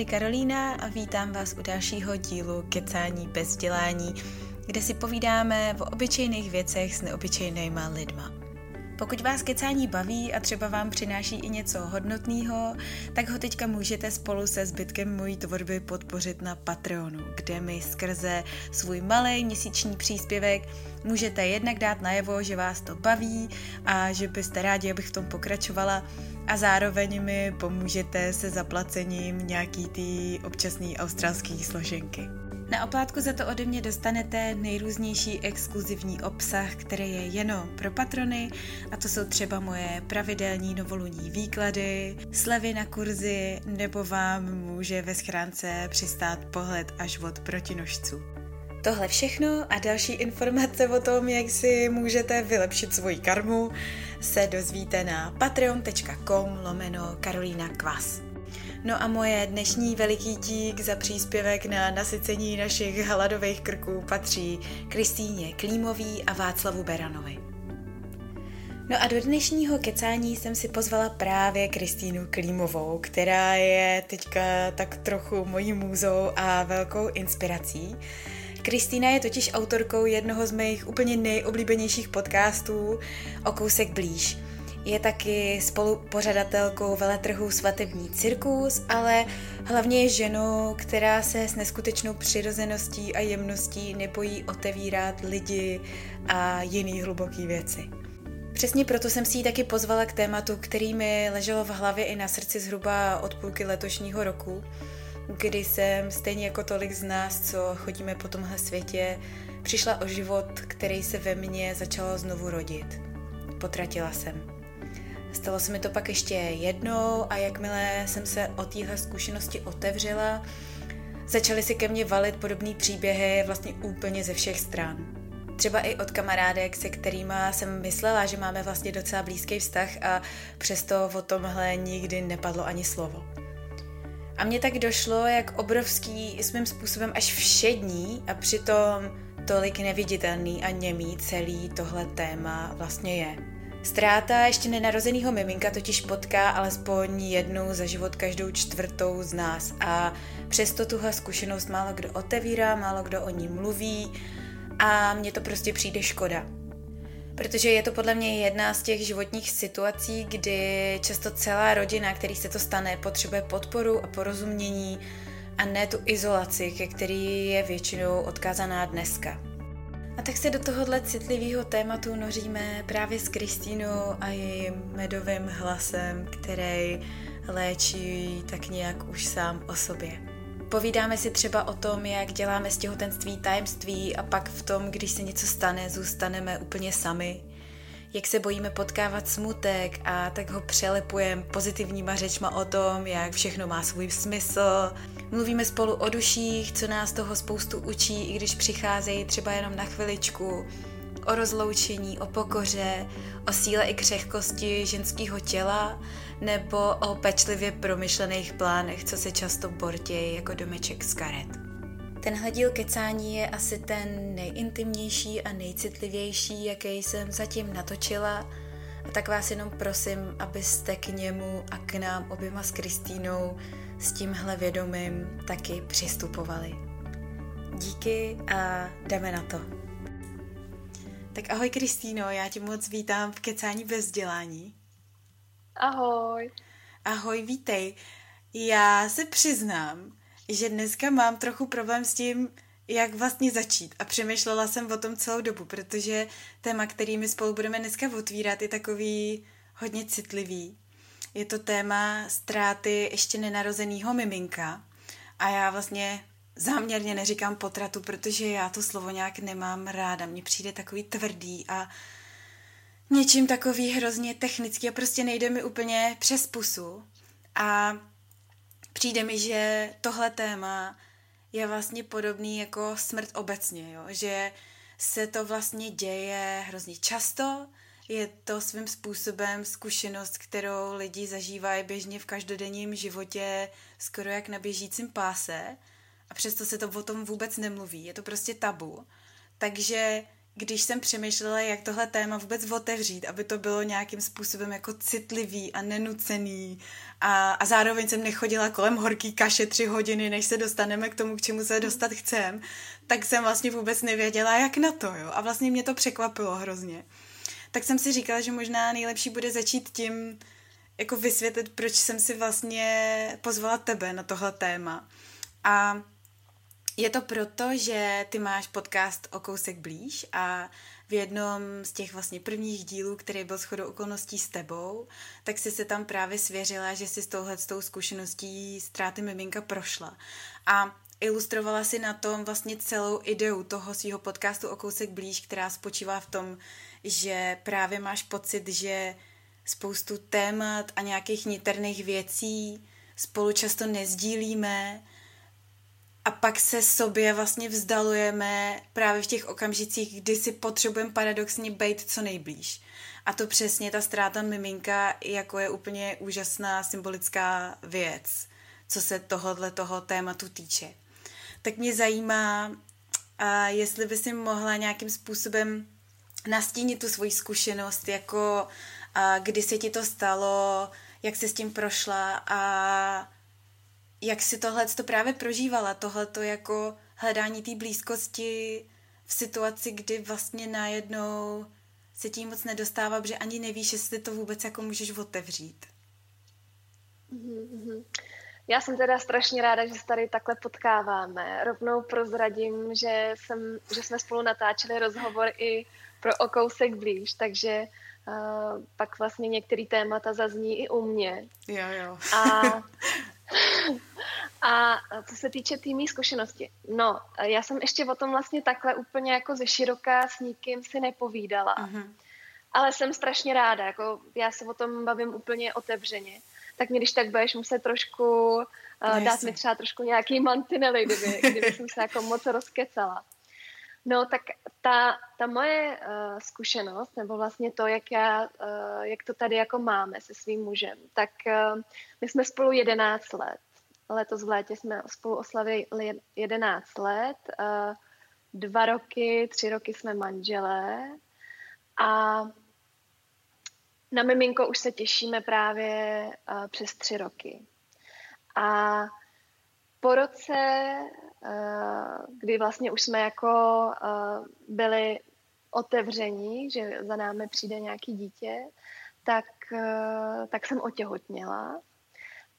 tady Karolína a vítám vás u dalšího dílu Kecání bez vzdělání, kde si povídáme o obyčejných věcech s neobyčejnýma lidma. Pokud vás kecání baví a třeba vám přináší i něco hodnotného, tak ho teďka můžete spolu se zbytkem mojí tvorby podpořit na Patreonu, kde mi skrze svůj malý měsíční příspěvek můžete jednak dát najevo, že vás to baví a že byste rádi, abych v tom pokračovala a zároveň mi pomůžete se zaplacením nějaký ty občasný australský složenky. Na oplátku za to ode mě dostanete nejrůznější exkluzivní obsah, který je jenom pro patrony a to jsou třeba moje pravidelní novoluní výklady, slevy na kurzy nebo vám může ve schránce přistát pohled až od protinožců. Tohle všechno a další informace o tom, jak si můžete vylepšit svoji karmu, se dozvíte na patreon.com lomeno Karolína Kvas. No a moje dnešní veliký dík za příspěvek na nasycení našich hladových krků patří Kristýně Klímový a Václavu Beranovi. No a do dnešního kecání jsem si pozvala právě Kristýnu Klímovou, která je teďka tak trochu mojí můzou a velkou inspirací. Kristýna je totiž autorkou jednoho z mých úplně nejoblíbenějších podcastů o kousek blíž – je taky spolupořadatelkou veletrhu Svatební cirkus, ale hlavně je ženou, která se s neskutečnou přirozeností a jemností nebojí otevírat lidi a jiný hluboký věci. Přesně proto jsem si ji taky pozvala k tématu, který mi leželo v hlavě i na srdci zhruba od půlky letošního roku, kdy jsem stejně jako tolik z nás, co chodíme po tomhle světě, přišla o život, který se ve mně začalo znovu rodit. Potratila jsem. Stalo se mi to pak ještě jednou a jakmile jsem se o téhle zkušenosti otevřela, začaly si ke mně valit podobné příběhy vlastně úplně ze všech stran. Třeba i od kamarádek, se kterými jsem myslela, že máme vlastně docela blízký vztah a přesto o tomhle nikdy nepadlo ani slovo. A mně tak došlo, jak obrovský svým způsobem až všední a přitom tolik neviditelný a němý celý tohle téma vlastně je. Ztráta ještě nenarozeného miminka totiž potká alespoň jednou za život každou čtvrtou z nás a přesto tuhle zkušenost málo kdo otevírá, málo kdo o ní mluví a mně to prostě přijde škoda. Protože je to podle mě jedna z těch životních situací, kdy často celá rodina, který se to stane, potřebuje podporu a porozumění a ne tu izolaci, ke který je většinou odkázaná dneska. A tak se do tohohle citlivého tématu noříme právě s Kristýnou a jejím medovým hlasem, který léčí tak nějak už sám o sobě. Povídáme si třeba o tom, jak děláme z těhotenství tajemství a pak v tom, když se něco stane, zůstaneme úplně sami, jak se bojíme potkávat smutek a tak ho přelepujeme pozitivníma řečma o tom, jak všechno má svůj smysl. Mluvíme spolu o duších, co nás toho spoustu učí, i když přicházejí třeba jenom na chviličku. O rozloučení, o pokoře, o síle i křehkosti ženského těla nebo o pečlivě promyšlených plánech, co se často bortějí jako domeček z karet. Tenhle díl kecání je asi ten nejintimnější a nejcitlivější, jaký jsem zatím natočila. A tak vás jenom prosím, abyste k němu a k nám oběma s Kristýnou s tímhle vědomím taky přistupovali. Díky a jdeme na to. Tak ahoj Kristýno, já tě moc vítám v Kecání bez vzdělání. Ahoj. Ahoj, vítej. Já se přiznám, že dneska mám trochu problém s tím, jak vlastně začít. A přemýšlela jsem o tom celou dobu, protože téma, který my spolu budeme dneska otvírat, je takový hodně citlivý. Je to téma ztráty ještě nenarozeného miminka. A já vlastně záměrně neříkám potratu, protože já to slovo nějak nemám ráda. Mně přijde takový tvrdý a něčím takový hrozně technický a prostě nejde mi úplně přes pusu. A přijde mi, že tohle téma je vlastně podobný jako smrt obecně, jo? že se to vlastně děje hrozně často, je to svým způsobem zkušenost, kterou lidi zažívají běžně v každodenním životě skoro jak na běžícím páse a přesto se to o tom vůbec nemluví, je to prostě tabu. Takže když jsem přemýšlela, jak tohle téma vůbec otevřít, aby to bylo nějakým způsobem jako citlivý a nenucený a, a zároveň jsem nechodila kolem horký kaše tři hodiny, než se dostaneme k tomu, k čemu se dostat chcem, tak jsem vlastně vůbec nevěděla, jak na to, jo. A vlastně mě to překvapilo hrozně. Tak jsem si říkala, že možná nejlepší bude začít tím, jako vysvětlit, proč jsem si vlastně pozvala tebe na tohle téma. A je to proto, že ty máš podcast o kousek blíž a v jednom z těch vlastně prvních dílů, který byl shodou okolností s tebou, tak jsi se tam právě svěřila, že jsi s touhle s tou zkušeností ztráty miminka prošla. A ilustrovala si na tom vlastně celou ideu toho svého podcastu o kousek blíž, která spočívá v tom, že právě máš pocit, že spoustu témat a nějakých niterných věcí spolu často nezdílíme a pak se sobě vlastně vzdalujeme právě v těch okamžicích, kdy si potřebujeme paradoxně být co nejblíž. A to přesně ta ztráta miminka jako je úplně úžasná symbolická věc, co se tohohle toho tématu týče. Tak mě zajímá, a jestli by si mohla nějakým způsobem nastínit tu svoji zkušenost, jako a kdy se ti to stalo, jak se s tím prošla a jak si tohle to právě prožívala, tohle to jako hledání té blízkosti v situaci, kdy vlastně najednou se tím moc nedostává, protože ani nevíš, jestli to vůbec jako můžeš otevřít. Mm-hmm. Já jsem teda strašně ráda, že se tady takhle potkáváme. Rovnou prozradím, že, jsem, že jsme spolu natáčeli rozhovor i pro o kousek blíž, takže uh, pak vlastně některé témata zazní i u mě. Jo, jo. A A co se týče té mý zkušenosti, no, já jsem ještě o tom vlastně takhle úplně jako ze široká s nikým si nepovídala. Uh-huh. Ale jsem strašně ráda, jako já se o tom bavím úplně otevřeně. Tak mě když tak budeš muset trošku uh, no, dát mi třeba trošku nějaký mantinely, kdyby, kdyby jsem se jako moc rozkecala. No tak ta, ta moje uh, zkušenost, nebo vlastně to, jak, já, uh, jak to tady jako máme se svým mužem, tak uh, my jsme spolu 11 let. Letos v létě jsme spolu oslavili 11 let. Uh, dva roky, tři roky jsme manželé a na miminko už se těšíme právě uh, přes tři roky. A po roce, kdy vlastně už jsme jako eh, byli otevření, že za námi přijde nějaký dítě, tak, eh, tak jsem otěhotněla.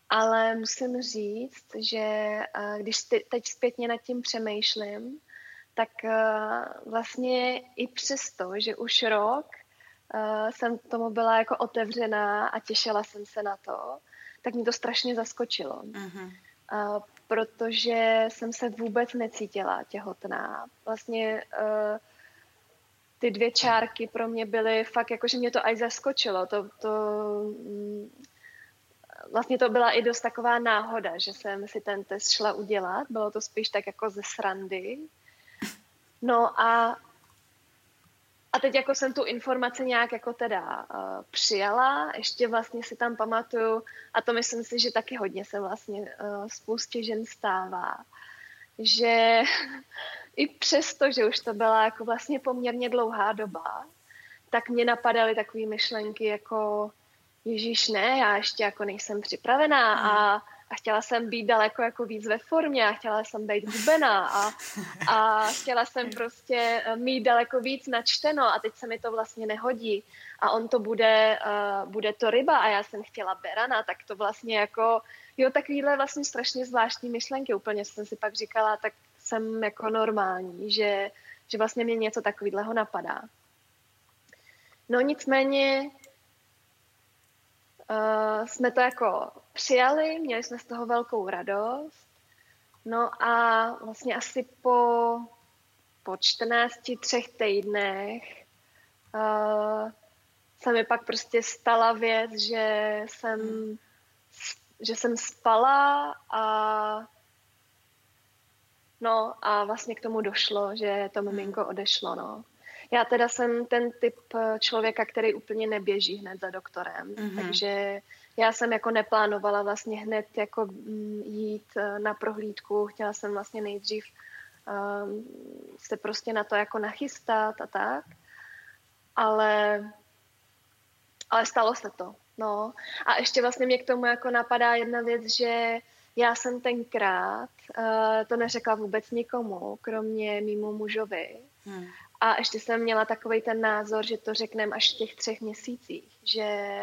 Ale musím říct, že když teď zpětně nad tím přemýšlím, tak vlastně i přesto, že už rok jsem tomu byla jako otevřená a těšila jsem se na to, tak mě to strašně zaskočilo. Uh-huh protože jsem se vůbec necítila těhotná. Vlastně uh, ty dvě čárky pro mě byly fakt jako, že mě to aj zaskočilo. To, to, um, vlastně to byla i dost taková náhoda, že jsem si ten test šla udělat. Bylo to spíš tak jako ze srandy. No a a teď jako jsem tu informaci nějak jako teda uh, přijala, ještě vlastně si tam pamatuju, a to myslím si, že taky hodně se vlastně uh, spoustě žen stává, že i přesto, že už to byla jako vlastně poměrně dlouhá doba, tak mě napadaly takové myšlenky jako Ježíš ne, já ještě jako nejsem připravená a a chtěla jsem být daleko jako víc ve formě a chtěla jsem být hubená a, a chtěla jsem prostě eh, mít daleko víc načteno a teď se mi to vlastně nehodí a on to bude, uh, bude to ryba a já jsem chtěla berana, tak to vlastně jako, jo, takovýhle vlastně strašně zvláštní myšlenky, úplně jsem si pak říkala, tak jsem jako normální, že, že vlastně mě něco takového napadá. No nicméně uh, jsme to jako přijali, měli jsme z toho velkou radost. No a vlastně asi po, po 14 třech týdnech uh, se mi pak prostě stala věc, že jsem, že jsem spala a no a vlastně k tomu došlo, že to miminko odešlo, no. Já teda jsem ten typ eh, člověka, který úplně neběží hned za doktorem, mm-hmm. takže já jsem jako neplánovala vlastně hned jako mm, jít eh, na prohlídku, chtěla jsem vlastně nejdřív um, se prostě na to jako nachystat a tak. Ale, ale stalo se to. No. A ještě vlastně mě k tomu jako napadá jedna věc, že já jsem tenkrát uh, to neřekla vůbec nikomu, kromě mýmu mužovi. Hmm. A ještě jsem měla takový ten názor, že to řekneme až v těch třech měsících, že,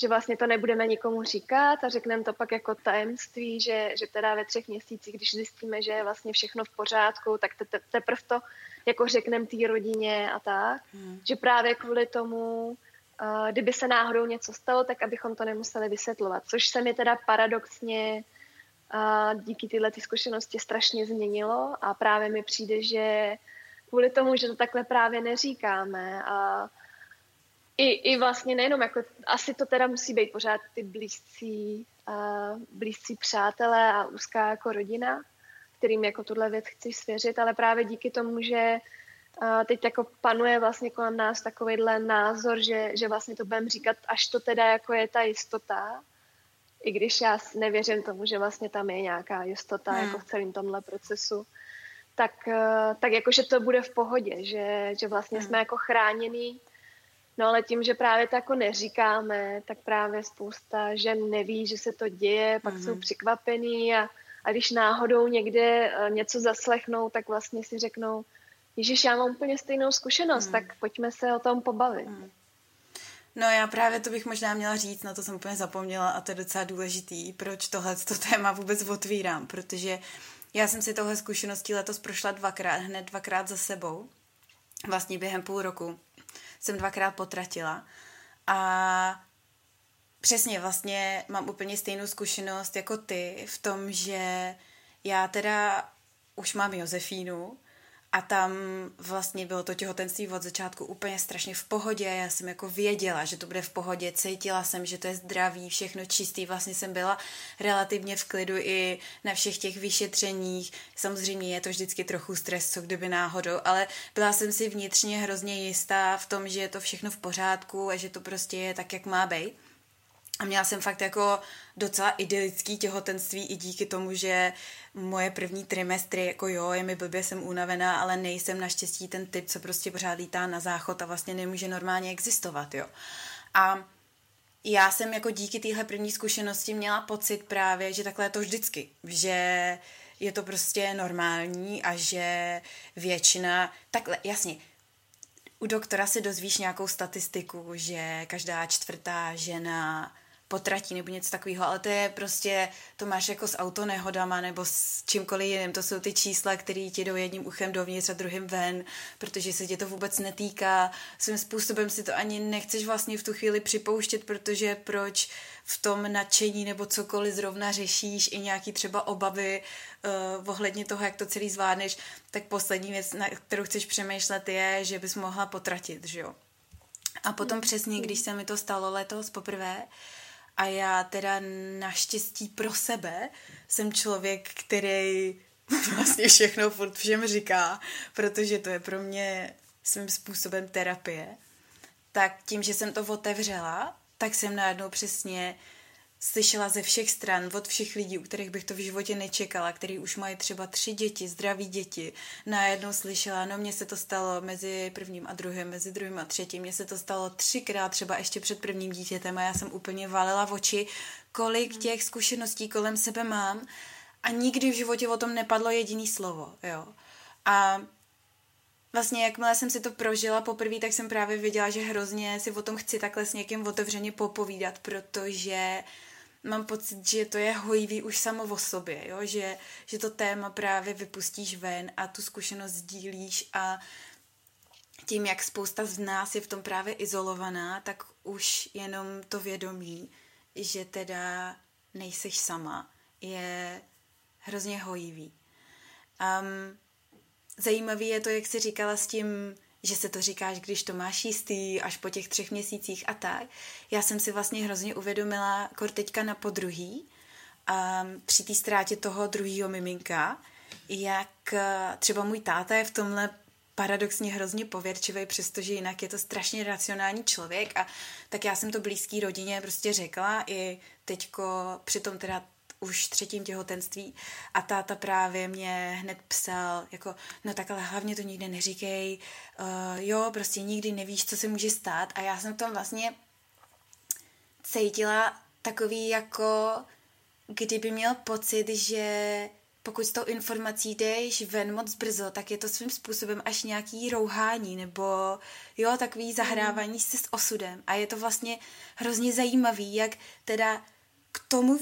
že vlastně to nebudeme nikomu říkat a řekneme to pak jako tajemství, že, že teda ve třech měsících, když zjistíme, že je vlastně všechno v pořádku, tak te, te, teprve to jako řekneme té rodině a tak. Hmm. Že právě kvůli tomu, uh, kdyby se náhodou něco stalo, tak abychom to nemuseli vysvětlovat. Což se mi teda paradoxně uh, díky tyhle ty zkušenosti strašně změnilo a právě mi přijde, že kvůli tomu, že to takhle právě neříkáme a i, i vlastně nejenom jako, asi to teda musí být pořád ty blízcí, uh, blízcí přátelé a úzká jako rodina, kterým jako tuhle věc chci svěřit, ale právě díky tomu, že uh, teď jako panuje vlastně kolem nás takovýhle názor, že, že vlastně to budeme říkat, až to teda jako je ta jistota, i když já nevěřím tomu, že vlastně tam je nějaká jistota hmm. jako v celém tomhle procesu, tak, uh, tak jako, že to bude v pohodě, že, že vlastně hmm. jsme jako chráněný No ale tím, že právě to jako neříkáme, tak právě spousta žen neví, že se to děje, pak mm-hmm. jsou překvapený a, a když náhodou někde eh, něco zaslechnou, tak vlastně si řeknou, Ježíš, já mám úplně stejnou zkušenost, mm. tak pojďme se o tom pobavit. Mm. No já právě to bych možná měla říct, na to jsem úplně zapomněla a to je docela důležitý, proč tohle to téma vůbec otvírám, protože já jsem si tohle zkušeností letos prošla dvakrát, hned dvakrát za sebou, vlastně během půl roku jsem dvakrát potratila. A přesně vlastně mám úplně stejnou zkušenost jako ty v tom, že já teda už mám Josefínu a tam vlastně bylo to těhotenství od začátku úplně strašně v pohodě. Já jsem jako věděla, že to bude v pohodě, cítila jsem, že to je zdravý, všechno čistý. Vlastně jsem byla relativně v klidu i na všech těch vyšetřeních. Samozřejmě je to vždycky trochu stres, co kdyby náhodou, ale byla jsem si vnitřně hrozně jistá v tom, že je to všechno v pořádku a že to prostě je tak, jak má být. A měla jsem fakt jako docela idylický těhotenství i díky tomu, že moje první trimestry, jako jo, je mi blbě, jsem unavená, ale nejsem naštěstí ten typ, co prostě pořád lítá na záchod a vlastně nemůže normálně existovat, jo. A já jsem jako díky téhle první zkušenosti měla pocit právě, že takhle je to vždycky, že je to prostě normální a že většina, takhle, jasně, u doktora si dozvíš nějakou statistiku, že každá čtvrtá žena potratí nebo něco takového, ale to je prostě, to máš jako s autonehodama nebo s čímkoliv jiným, to jsou ty čísla, které ti jdou jedním uchem dovnitř a druhým ven, protože se tě to vůbec netýká, svým způsobem si to ani nechceš vlastně v tu chvíli připouštět, protože proč v tom nadšení nebo cokoliv zrovna řešíš i nějaký třeba obavy uh, ohledně toho, jak to celý zvládneš, tak poslední věc, na kterou chceš přemýšlet je, že bys mohla potratit, že jo. A potom přesně, když se mi to stalo letos poprvé, a já teda naštěstí pro sebe jsem člověk, který vlastně všechno furt všem říká, protože to je pro mě svým způsobem terapie. Tak tím, že jsem to otevřela, tak jsem najednou přesně slyšela ze všech stran, od všech lidí, u kterých bych to v životě nečekala, který už mají třeba tři děti, zdraví děti, najednou slyšela, no mně se to stalo mezi prvním a druhým, mezi druhým a třetím, mně se to stalo třikrát třeba ještě před prvním dítětem a já jsem úplně valila v oči, kolik těch zkušeností kolem sebe mám a nikdy v životě o tom nepadlo jediný slovo, jo. A vlastně jakmile jsem si to prožila poprvé, tak jsem právě věděla, že hrozně si o tom chci takhle s někým otevřeně popovídat, protože mám pocit, že to je hojivý už samo o sobě, jo? Že, že to téma právě vypustíš ven a tu zkušenost sdílíš a tím, jak spousta z nás je v tom právě izolovaná, tak už jenom to vědomí, že teda nejseš sama, je hrozně hojivý. Um, zajímavý je to, jak jsi říkala s tím, že se to říkáš, když to máš jistý, až po těch třech měsících a tak. Já jsem si vlastně hrozně uvědomila, kor teďka na podruhý, a při té ztrátě toho druhého miminka, jak eh, třeba můj táta je v tomhle paradoxně hrozně pověrčivý, přestože jinak je to strašně racionální člověk a tak já jsem to blízký rodině prostě řekla i teďko při tom teda už třetím těhotenství a táta právě mě hned psal, jako, no tak ale hlavně to nikde neříkej, uh, jo, prostě nikdy nevíš, co se může stát. A já jsem to vlastně cítila takový jako, kdyby měl pocit, že pokud s tou informací jdeš ven moc brzo, tak je to svým způsobem až nějaký rouhání nebo jo, takový zahrávání se s osudem. A je to vlastně hrozně zajímavý, jak teda k tomu,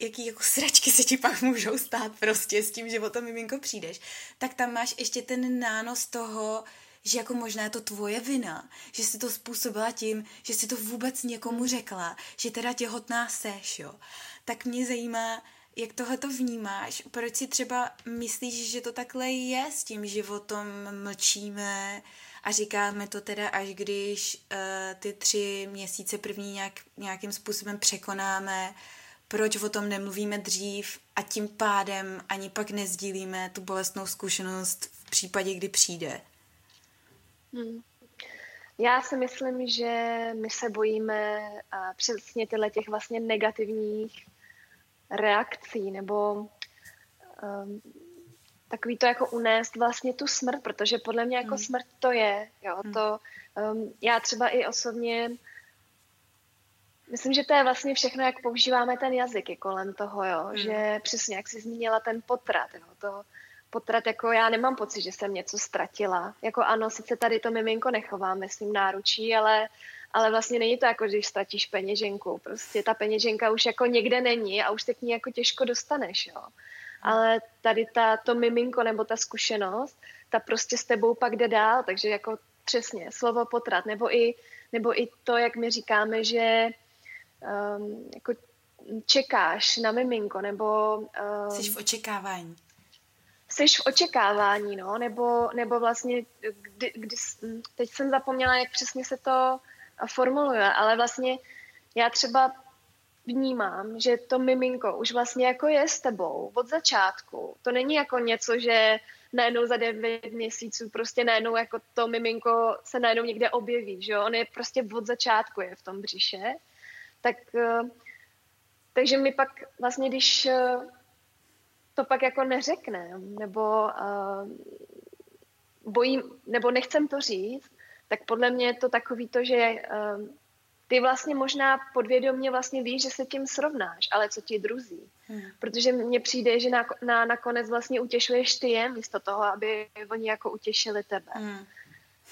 jaký jako sračky se ti pak můžou stát prostě s tím, že o to miminko přijdeš, tak tam máš ještě ten nános toho, že jako možná je to tvoje vina, že jsi to způsobila tím, že jsi to vůbec někomu řekla, že teda těhotná seš, jo. Tak mě zajímá, jak tohle to vnímáš? Proč si třeba myslíš, že to takhle je s tím, tom mlčíme a říkáme to teda, až když uh, ty tři měsíce první nějak, nějakým způsobem překonáme, proč o tom nemluvíme dřív a tím pádem ani pak nezdílíme tu bolestnou zkušenost v případě, kdy přijde? Hmm. Já si myslím, že my se bojíme přesně tyhle těch vlastně negativních reakcí nebo um, takový to jako unést vlastně tu smrt, protože podle mě jako hmm. smrt to je, jo, hmm. to um, já třeba i osobně myslím, že to je vlastně všechno, jak používáme ten jazyk i kolem toho, jo, hmm. že přesně, jak jsi zmínila ten potrat, jo, to potrat, jako já nemám pocit, že jsem něco ztratila, jako ano, sice tady to miminko nechovám, myslím, náručí, ale ale vlastně není to jako, když ztratíš peněženku. Prostě ta peněženka už jako někde není a už se k ní jako těžko dostaneš, jo. Ale tady ta, to miminko nebo ta zkušenost, ta prostě s tebou pak jde dál, takže jako přesně slovo potrat, nebo i, nebo i to, jak my říkáme, že um, jako čekáš na miminko, nebo... Um, Jsi v očekávání. Jsi v očekávání, no, nebo, nebo vlastně, kdy, kdy, teď jsem zapomněla, jak přesně se to formuluje, ale vlastně já třeba vnímám, že to miminko už vlastně jako je s tebou od začátku. To není jako něco, že najednou za devět měsíců prostě najednou jako to miminko se najednou někde objeví, že jo? On je prostě od začátku je v tom břiše. Tak, eh, takže mi pak vlastně, když eh, to pak jako neřekne, nebo uh, bojím, nebo nechcem to říct, tak podle mě je to takový to, že ty vlastně možná podvědomě vlastně víš, že se tím srovnáš, ale co ti druzí. Hmm. Protože mně přijde, že na, na, nakonec vlastně utěšuješ ty je, místo toho, aby oni jako utěšili tebe. Hmm.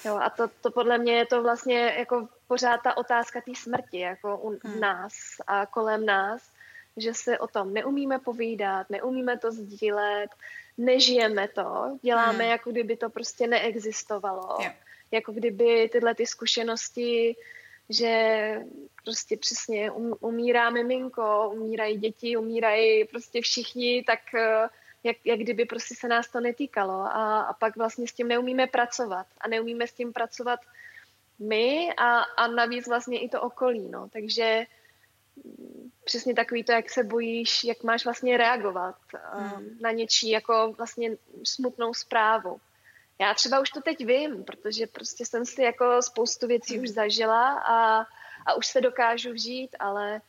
Jo, a to, to podle mě je to vlastně jako pořád ta otázka té smrti, jako u hmm. nás a kolem nás, že si o tom neumíme povídat, neumíme to sdílet, nežijeme to, děláme, hmm. jako kdyby to prostě neexistovalo. Yeah jako kdyby tyhle ty zkušenosti, že prostě přesně um, umírá miminko, umírají děti, umírají prostě všichni, tak eh, jak, jak kdyby prostě se nás to netýkalo a, a pak vlastně s tím neumíme pracovat a neumíme s tím pracovat my a, a navíc vlastně i to okolí, no, takže mm, přesně takový to, jak se bojíš, jak máš vlastně reagovat um, hmm. na něčí jako vlastně smutnou zprávu. Já třeba už to teď vím, protože prostě jsem si jako spoustu věcí už zažila a, a už se dokážu vžít, ale,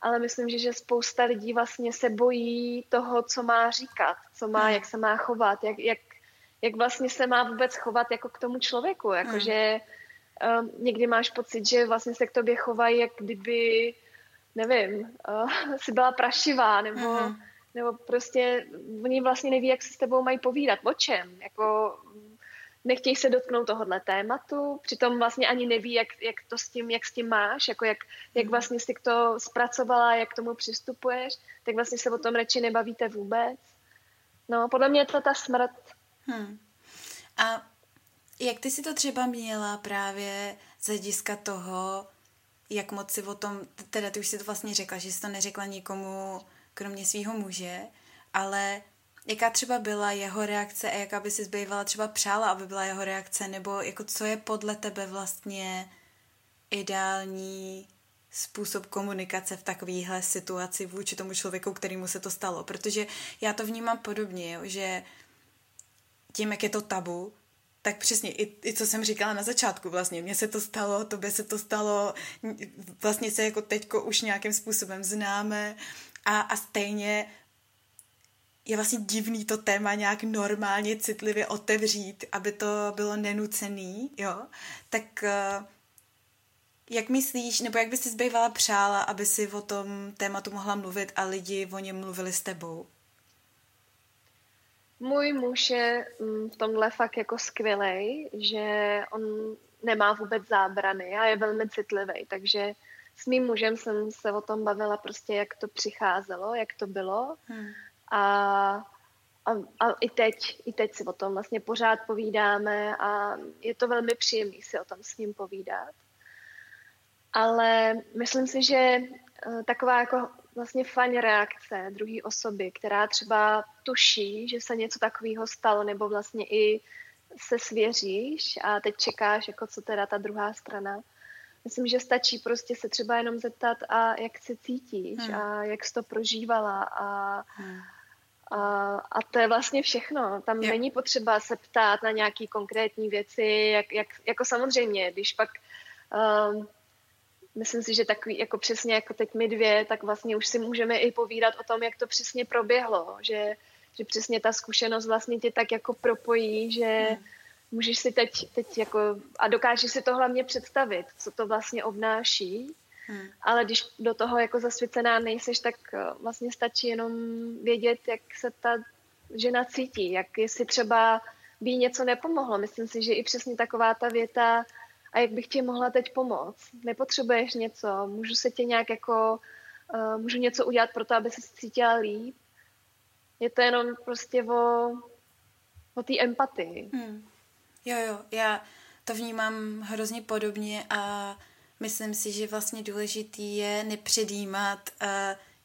ale myslím, že, že spousta lidí vlastně se bojí toho, co má říkat, co má, hmm. jak se má chovat, jak, jak, jak vlastně se má vůbec chovat jako k tomu člověku, jakože hmm. um, někdy máš pocit, že vlastně se k tobě chovají, jak kdyby, nevím, uh, si byla prašivá, nebo, hmm. nebo prostě oni vlastně neví, jak se s tebou mají povídat, o čem, jako nechtějí se dotknout tohohle tématu, přitom vlastně ani neví, jak, jak to s tím, jak s tím máš, jako jak, jak mhm. vlastně jsi to zpracovala, jak k tomu přistupuješ, tak vlastně se o tom radši nebavíte vůbec. No, podle mě je to ta smrt. Hmm. A jak ty si to třeba měla právě z hlediska toho, jak moc si o tom, teda ty už si to vlastně řekla, že jsi to neřekla nikomu, kromě svého muže, ale jaká třeba byla jeho reakce a jaká by si zbývala třeba přála, aby byla jeho reakce, nebo jako co je podle tebe vlastně ideální způsob komunikace v takovéhle situaci vůči tomu člověku, kterýmu se to stalo. Protože já to vnímám podobně, jo, že tím, jak je to tabu, tak přesně i, i co jsem říkala na začátku vlastně, mně se to stalo, tobě se to stalo, vlastně se jako teďko už nějakým způsobem známe A, a stejně je vlastně divný to téma nějak normálně citlivě otevřít, aby to bylo nenucený, jo, tak uh, jak myslíš, nebo jak by si zbývala přála, aby si o tom tématu mohla mluvit a lidi o něm mluvili s tebou? Můj muž je mm, v tomhle fakt jako skvělej, že on nemá vůbec zábrany a je velmi citlivý, takže s mým mužem jsem se o tom bavila prostě, jak to přicházelo, jak to bylo hmm. A, a, a i teď, i teď si o tom vlastně pořád povídáme a je to velmi příjemné si o tom s ním povídat. Ale myslím si, že eh, taková jako vlastně fajn reakce druhé osoby, která třeba tuší, že se něco takového stalo, nebo vlastně i se svěříš a teď čekáš, jako co teda ta druhá strana. Myslím, že stačí prostě se třeba jenom zeptat, a jak se cítíš hmm. a jak jsi to prožívala a, hmm. A, a to je vlastně všechno. Tam je. není potřeba se ptát na nějaké konkrétní věci, jak, jak, jako samozřejmě, když pak um, myslím si, že takový, jako přesně jako teď my dvě, tak vlastně už si můžeme i povídat o tom, jak to přesně proběhlo, že, že přesně ta zkušenost vlastně tě tak jako propojí, že hmm. můžeš si teď, teď jako, a dokážeš si to hlavně představit, co to vlastně obnáší, hmm. ale když do toho jako zasvěcená nejseš, tak eh, vlastně stačí jenom vědět, jak se ta žena cítí, jak jestli třeba by jí něco nepomohlo. Myslím si, že i přesně taková ta věta, a jak bych ti mohla teď pomoct. Nepotřebuješ něco, můžu se tě nějak jako, uh, můžu něco udělat pro to, aby se cítila líp. Je to jenom prostě o, o té empatii. Hmm. Jo, jo, já to vnímám hrozně podobně a myslím si, že vlastně důležitý je nepředjímat, uh,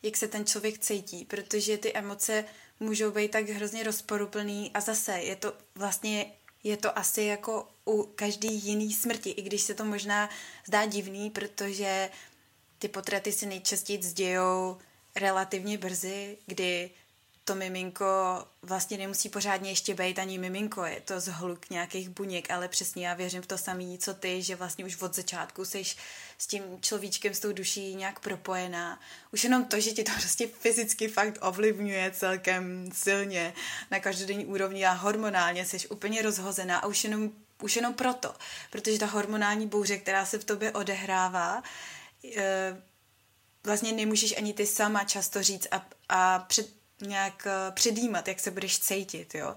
jak se ten člověk cítí, protože ty emoce můžou být tak hrozně rozporuplný a zase je to vlastně je to asi jako u každý jiný smrti, i když se to možná zdá divný, protože ty potraty si nejčastěji dějou relativně brzy, kdy to miminko vlastně nemusí pořádně ještě být ani miminko, je to zhluk nějakých buněk, ale přesně já věřím v to samé, co ty, že vlastně už od začátku jsi s tím človíčkem, s tou duší nějak propojená. Už jenom to, že ti to prostě fyzicky fakt ovlivňuje celkem silně na každodenní úrovni a hormonálně jsi úplně rozhozená a už jenom, už jenom proto, protože ta hormonální bouře, která se v tobě odehrává, e, vlastně nemůžeš ani ty sama často říct a, a před, nějak eh, předjímat, jak se budeš cítit, jo.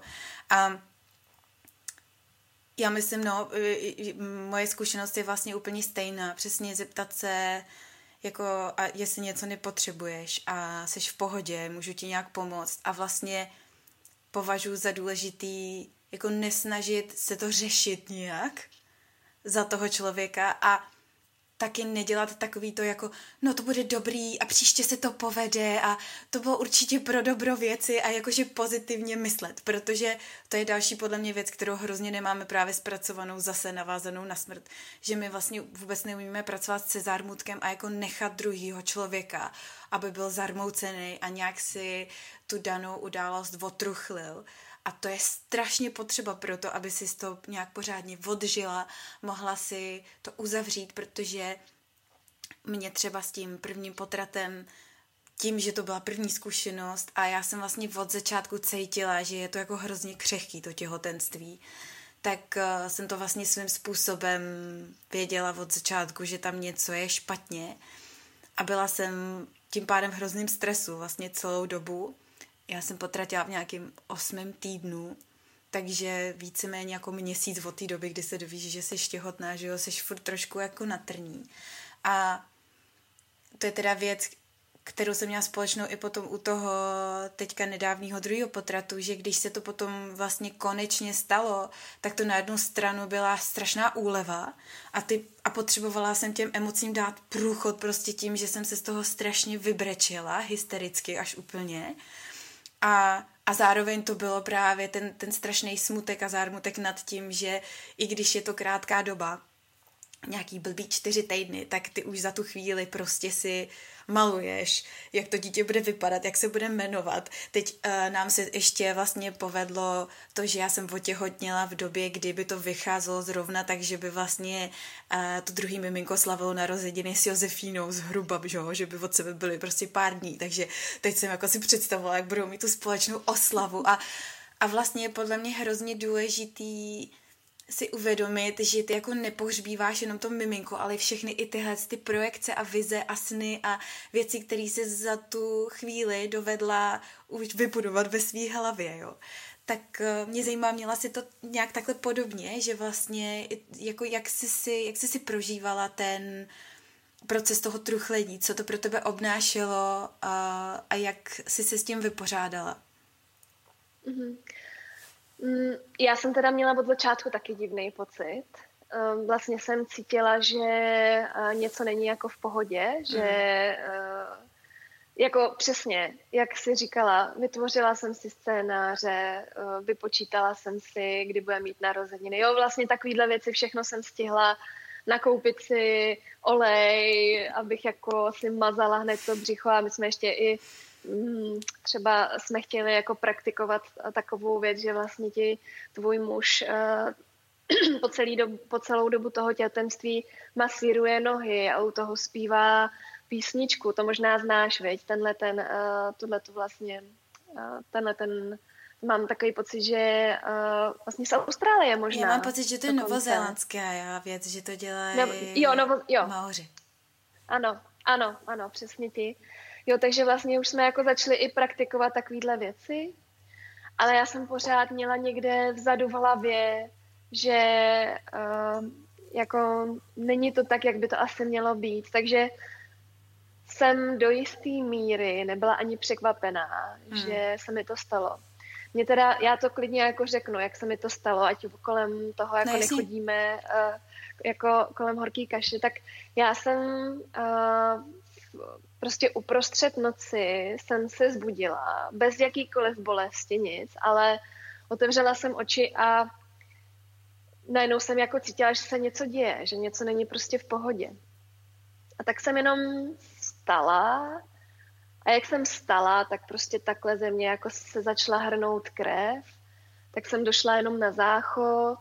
A já myslím, no, moje zkušenost je vlastně úplně stejná. Přesně zeptat se, jako, a jestli něco nepotřebuješ a jsi v pohodě, můžu ti nějak pomoct. A vlastně považuji za důležitý jako nesnažit se to řešit nějak za toho člověka a taky nedělat takový to jako, no to bude dobrý a příště se to povede a to bylo určitě pro dobro věci a jakože pozitivně myslet, protože to je další podle mě věc, kterou hrozně nemáme právě zpracovanou, zase navázanou na smrt, že my vlastně vůbec neumíme pracovat se zármutkem a jako nechat druhýho člověka, aby byl zarmoucený a nějak si tu danou událost otruchlil a to je strašně potřeba pro to, aby si to nějak pořádně odžila, mohla si to uzavřít, protože mě třeba s tím prvním potratem tím, že to byla první zkušenost a já jsem vlastně od začátku cítila, že je to jako hrozně křehký to těhotenství, tak uh, jsem to vlastně svým způsobem věděla od začátku, že tam něco je špatně. A byla jsem tím pádem v hrozným stresu vlastně celou dobu já jsem potratila v nějakém osmém týdnu, takže víceméně jako měsíc od té doby, kdy se dovíš, že jsi těhotná, že jo, jsi furt trošku jako natrní. A to je teda věc, kterou jsem měla společnou i potom u toho teďka nedávného druhého potratu, že když se to potom vlastně konečně stalo, tak to na jednu stranu byla strašná úleva a, ty, a potřebovala jsem těm emocím dát průchod prostě tím, že jsem se z toho strašně vybrečila, hystericky až úplně. A, a zároveň to bylo právě ten, ten strašný smutek a zármutek nad tím, že i když je to krátká doba, nějaký blbý čtyři týdny, tak ty už za tu chvíli prostě si maluješ, jak to dítě bude vypadat, jak se bude jmenovat. Teď uh, nám se ještě vlastně povedlo to, že já jsem otěhotněla v době, kdy by to vycházelo zrovna tak, že by vlastně uh, to druhý miminko slavilo narozeniny s Josefínou zhruba, že, že by od sebe byly prostě pár dní, takže teď jsem jako si představovala, jak budou mít tu společnou oslavu a, a vlastně je podle mě hrozně důležitý si uvědomit, že ty jako nepohřbíváš jenom to miminko, ale všechny i tyhle ty projekce a vize a sny a věci, které se za tu chvíli dovedla už vybudovat ve své hlavě, jo. Tak eh, mě zajímá, měla si to nějak takhle podobně, že vlastně jako jak jsi si, jak jsi si prožívala ten proces toho truchlení, co to pro tebe obnášelo a, a jak jsi se s tím vypořádala? Mm-hmm. Mm, já jsem teda měla od začátku taky divný pocit. Ehm, vlastně jsem cítila, že eh, něco není jako v pohodě, že mm. jako přesně, jak jsi říkala, vytvořila jsem si scénáře, eh, vypočítala jsem si, kdy bude mít narozeniny. Jo, vlastně takovýhle věci všechno jsem stihla nakoupit si olej, abych jako si mazala hned to břicho a my jsme ještě i třeba jsme chtěli jako praktikovat takovou věc, že vlastně ti tvůj muž eh, po, celý dobu, po celou dobu toho těhotenství masíruje nohy a u toho zpívá písničku, to možná znáš, veď, tenhle ten, uh, tohle to vlastně, uh, tenhle ten, mám takový pocit, že uh, vlastně z Austrálie možná. Já mám pocit, že to je novozélandská věc, že to dělají no, jo, novo, jo. Maoři. Ano, ano, ano, přesně ty. Jo, takže vlastně už jsme jako začali i praktikovat takovéhle věci, ale já jsem pořád měla někde vzadu v hlavě, že uh, jako není to tak, jak by to asi mělo být. Takže jsem do jisté míry nebyla ani překvapená, hmm. že se mi to stalo. Mě teda, já to klidně jako řeknu, jak se mi to stalo, ať kolem toho jako no, nechodíme uh, jako kolem horký kaše, tak já jsem uh, prostě uprostřed noci jsem se zbudila, bez jakýkoliv bolesti, nic, ale otevřela jsem oči a najednou jsem jako cítila, že se něco děje, že něco není prostě v pohodě. A tak jsem jenom stala a jak jsem stala, tak prostě takhle ze mě jako se začala hrnout krev, tak jsem došla jenom na záchod,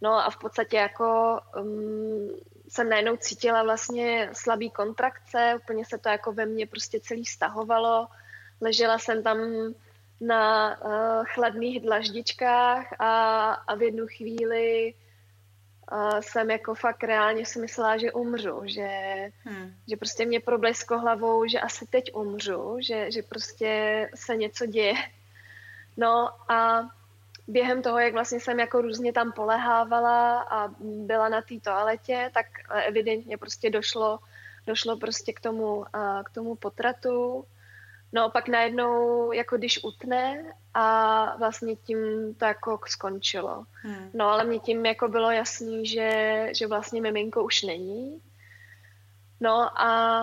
no a v podstatě jako um, jsem najednou cítila vlastně slabý kontrakce, úplně se to jako ve mně prostě celý stahovalo. Ležela jsem tam na uh, chladných dlaždičkách a, a v jednu chvíli uh, jsem jako fakt reálně si myslela, že umřu, že, hmm. že prostě mě problesko hlavou, že asi teď umřu, že, že prostě se něco děje. No a během toho, jak vlastně jsem jako různě tam polehávala a byla na té toaletě, tak evidentně prostě došlo, došlo prostě k tomu, k tomu potratu. No pak najednou, jako když utne a vlastně tím to jako skončilo. Hmm. No ale mě tím jako bylo jasný, že, že vlastně miminko už není. No a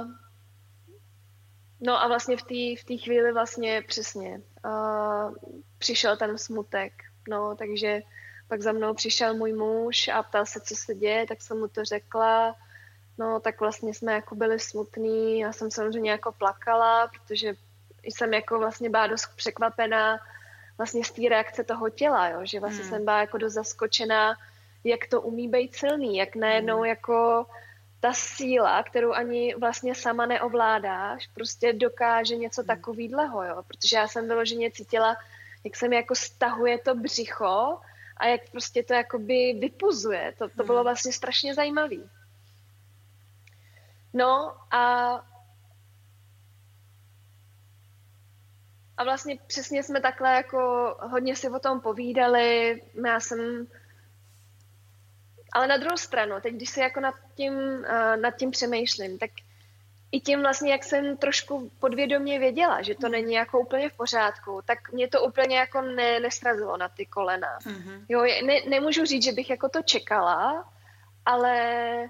No a vlastně v té v chvíli vlastně přesně uh, přišel ten smutek, No, takže pak za mnou přišel můj muž a ptal se, co se děje, tak jsem mu to řekla. No, tak vlastně jsme jako byli smutní. Já jsem samozřejmě jako plakala, protože jsem jako vlastně byla dost překvapená vlastně z té reakce toho těla, jo? že vlastně hmm. jsem byla jako dost zaskočená, jak to umí být silný, jak najednou hmm. jako ta síla, kterou ani vlastně sama neovládáš, prostě dokáže něco hmm. takového, jo, protože já jsem vyloženě cítila, jak se mi jako stahuje to břicho a jak prostě to jakoby vypuzuje. To, to bylo hmm. vlastně strašně zajímavý. No a a vlastně přesně jsme takhle jako hodně si o tom povídali. Já jsem ale na druhou stranu, teď když si jako nad tím, uh, nad tím přemýšlím, tak i tím vlastně, jak jsem trošku podvědomě věděla, že to není jako úplně v pořádku, tak mě to úplně jako ne, nestrazilo na ty kolena. Mm-hmm. Jo, ne, nemůžu říct, že bych jako to čekala, ale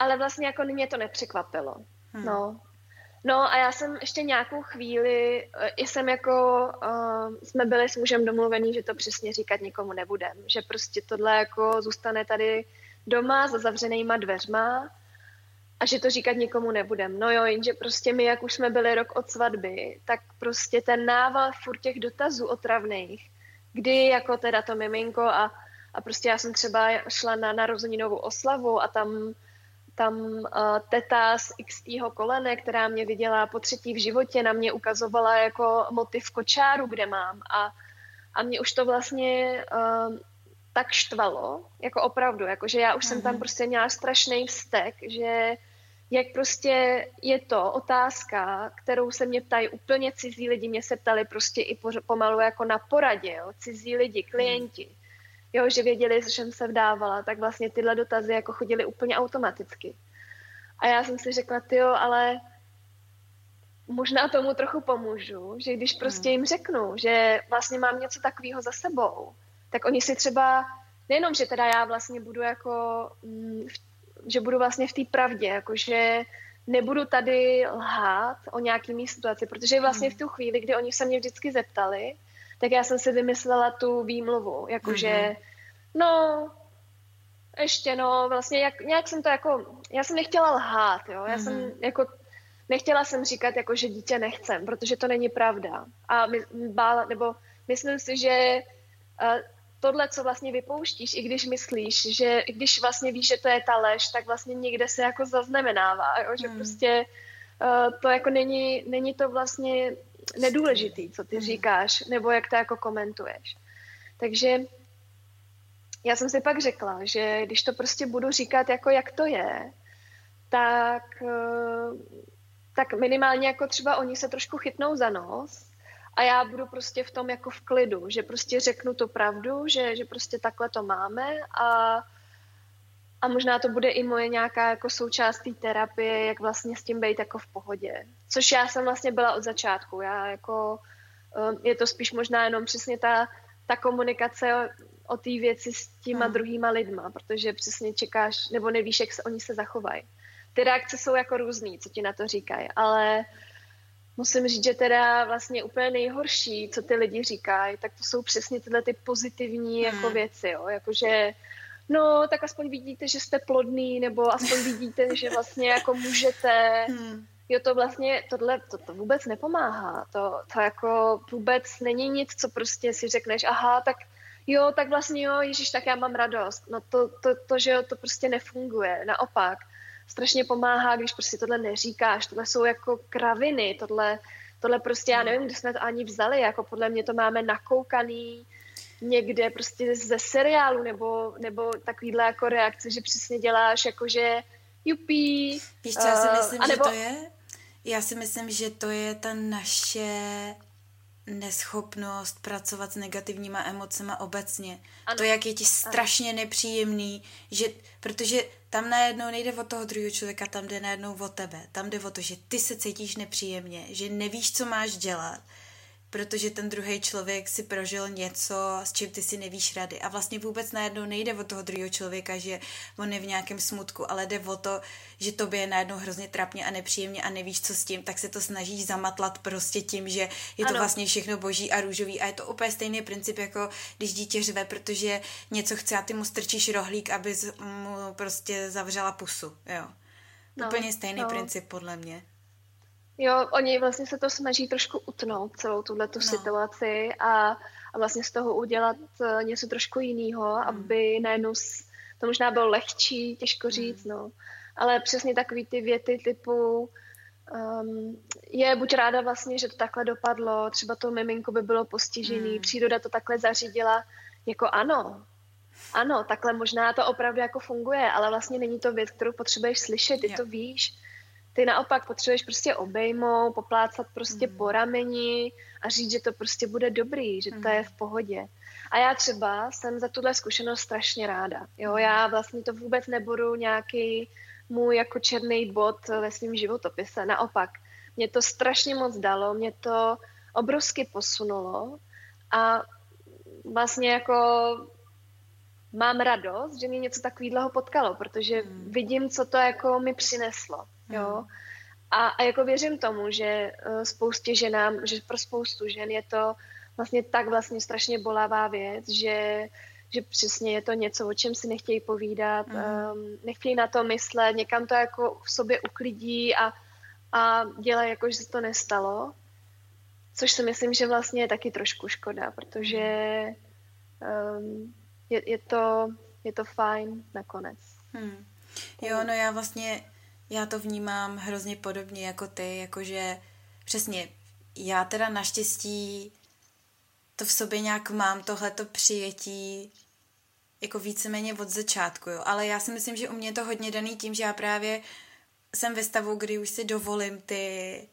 ale vlastně jako mě to nepřekvapilo. Mm. No. No a já jsem ještě nějakou chvíli, eh, jsem jako, uh, jsme byli s mužem domluvený, že to přesně říkat nikomu nebudem, že prostě tohle jako zůstane tady doma za zavřenýma dveřma a že to říkat nikomu nebudem. No jo, jenže prostě my, jak už jsme byli rok od svatby, tak prostě ten nával furt těch dotazů otravných, kdy jako teda to miminko a, a prostě já jsem třeba šla na narozeninovou oslavu a tam tam uh, teta z x kolene, která mě viděla po třetí v životě, na mě ukazovala jako motiv kočáru, kde mám a, a mě už to vlastně uh, tak štvalo, jako opravdu, jako že já už mm-hmm. jsem tam mhm. prostě měla strašný vztek, že jak prostě je to otázka, kterou se mě ptají úplně cizí lidi, mě se ptali prostě i pomalu jako na poradě, jo, cizí lidi, klienti, jo, že věděli, že jsem se vdávala, tak vlastně tyhle dotazy jako chodily úplně automaticky. A já jsem si řekla, ty ale možná tomu trochu pomůžu, že když prostě hmm. jim řeknu, že vlastně mám něco takového za sebou, tak oni si třeba, nejenom, že teda já vlastně budu jako, mm, že budu vlastně v té pravdě, jakože nebudu tady lhát o nějaký mý situaci, protože vlastně hmm. v tu chvíli, kdy oni se mě vždycky zeptali, tak já jsem si vymyslela tu výmluvu, jakože mm-hmm. no, ještě no, vlastně jak, nějak jsem to jako, já jsem nechtěla lhát, jo, já mm-hmm. jsem mhm. jako, nechtěla jsem říkat jako, že dítě nechcem, protože to není pravda. A my, bála, nebo myslím si, že uh, tohle, co vlastně vypouštíš, i když myslíš, že i když vlastně víš, že to je ta lež, tak vlastně někde se jako zaznamenává, jo? že mm. prostě uh, to jako není, není to vlastně nedůležitý, co ty mm. říkáš, nebo jak to jako komentuješ. Takže já jsem si pak řekla, že když to prostě budu říkat jako jak to je, tak, uh, tak minimálně jako třeba oni se trošku chytnou za nos a já budu prostě v tom jako v klidu, že prostě řeknu tu pravdu, že, že prostě takhle to máme a, a možná to bude i moje nějaká jako součást té terapie, jak vlastně s tím být jako v pohodě. Což já jsem vlastně byla od začátku. Já jako, um, je to spíš možná jenom přesně ta, ta komunikace o té věci s těma hmm. druhýma lidma, protože přesně čekáš, nebo nevíš, jak se oni se zachovají. Ty reakce jsou jako různý, co ti na to říkají, ale musím říct, že teda vlastně úplně nejhorší, co ty lidi říkají, tak to jsou přesně tyhle ty pozitivní jako hmm. jako věci, jo, jakože no, tak aspoň vidíte, že jste plodný, nebo aspoň vidíte, že vlastně jako můžete, hmm. jo, to vlastně, tohle, to, to vůbec nepomáhá, to, to jako vůbec není nic, co prostě si řekneš, aha, tak jo, tak vlastně jo, Ježíš, tak já mám radost. No to, to, to, že jo, to prostě nefunguje, naopak strašně pomáhá, když prostě tohle neříkáš, tohle jsou jako kraviny, tohle, tohle prostě, já nevím, kde jsme to ani vzali, jako podle mě to máme nakoukaný někde prostě ze seriálu, nebo, nebo takovýhle jako reakce, že přesně děláš jakože jupí. Víš, co já si eh, myslím, uh, anebo... že to je? Já si myslím, že to je ta naše neschopnost pracovat s negativníma emocema obecně. Ano. To, jak je ti strašně ano. nepříjemný, že, protože tam najednou nejde o toho druhého člověka, tam jde najednou o tebe. Tam jde o to, že ty se cítíš nepříjemně, že nevíš, co máš dělat protože ten druhý člověk si prožil něco, s čím ty si nevíš rady. A vlastně vůbec najednou nejde o toho druhého člověka, že on je v nějakém smutku, ale jde o to, že tobě je najednou hrozně trapně a nepříjemně a nevíš, co s tím, tak se to snažíš zamatlat prostě tím, že je to ano. vlastně všechno boží a růžový. A je to úplně stejný princip, jako když dítě řve, protože něco chce a ty mu strčíš rohlík, aby mu prostě zavřela pusu. Jo. No, Úplně stejný no. princip podle mě. Jo, oni vlastně se to snaží trošku utnout celou tuhle tu no. situaci a, a vlastně z toho udělat uh, něco trošku jiného, mm. aby najednou to možná bylo lehčí, těžko hmm. říct, no. Ale přesně takový ty věty typu um, je buď ráda vlastně, že to takhle dopadlo, třeba to miminko by bylo postižený, mm. příroda to takhle zařídila, jako ano, ano, takhle možná to opravdu jako funguje, ale vlastně není to věc, kterou potřebuješ slyšet, ty jo. to víš ty naopak potřebuješ prostě obejmout, poplácat prostě mm. po rameni a říct, že to prostě bude dobrý, že mm. to je v pohodě. A já třeba jsem za tuhle zkušenost strašně ráda. Jo, já vlastně to vůbec nebudu nějaký můj jako černý bod ve svém životopise. Naopak, mě to strašně moc dalo, mě to obrovsky posunulo a vlastně jako mám radost, že mě něco takového potkalo, protože mm. vidím, co to jako mi přineslo. Jo? Hmm. A, a jako věřím tomu, že uh, spoustě ženám, že pro spoustu žen je to vlastně tak vlastně strašně bolavá věc, že že přesně je to něco, o čem si nechtějí povídat, mm. um, nechtějí na to myslet, někam to jako v sobě uklidí a, a dělají jako, že se to nestalo. Což si myslím, že vlastně je taky trošku škoda, protože um, je, je, to, je to fajn nakonec. Hmm. Jo, no já vlastně, já to vnímám hrozně podobně jako ty, jakože přesně, já teda naštěstí to v sobě nějak mám, tohleto přijetí jako víceméně od začátku, jo. Ale já si myslím, že u mě je to hodně daný tím, že já právě jsem ve stavu, kdy už si dovolím ty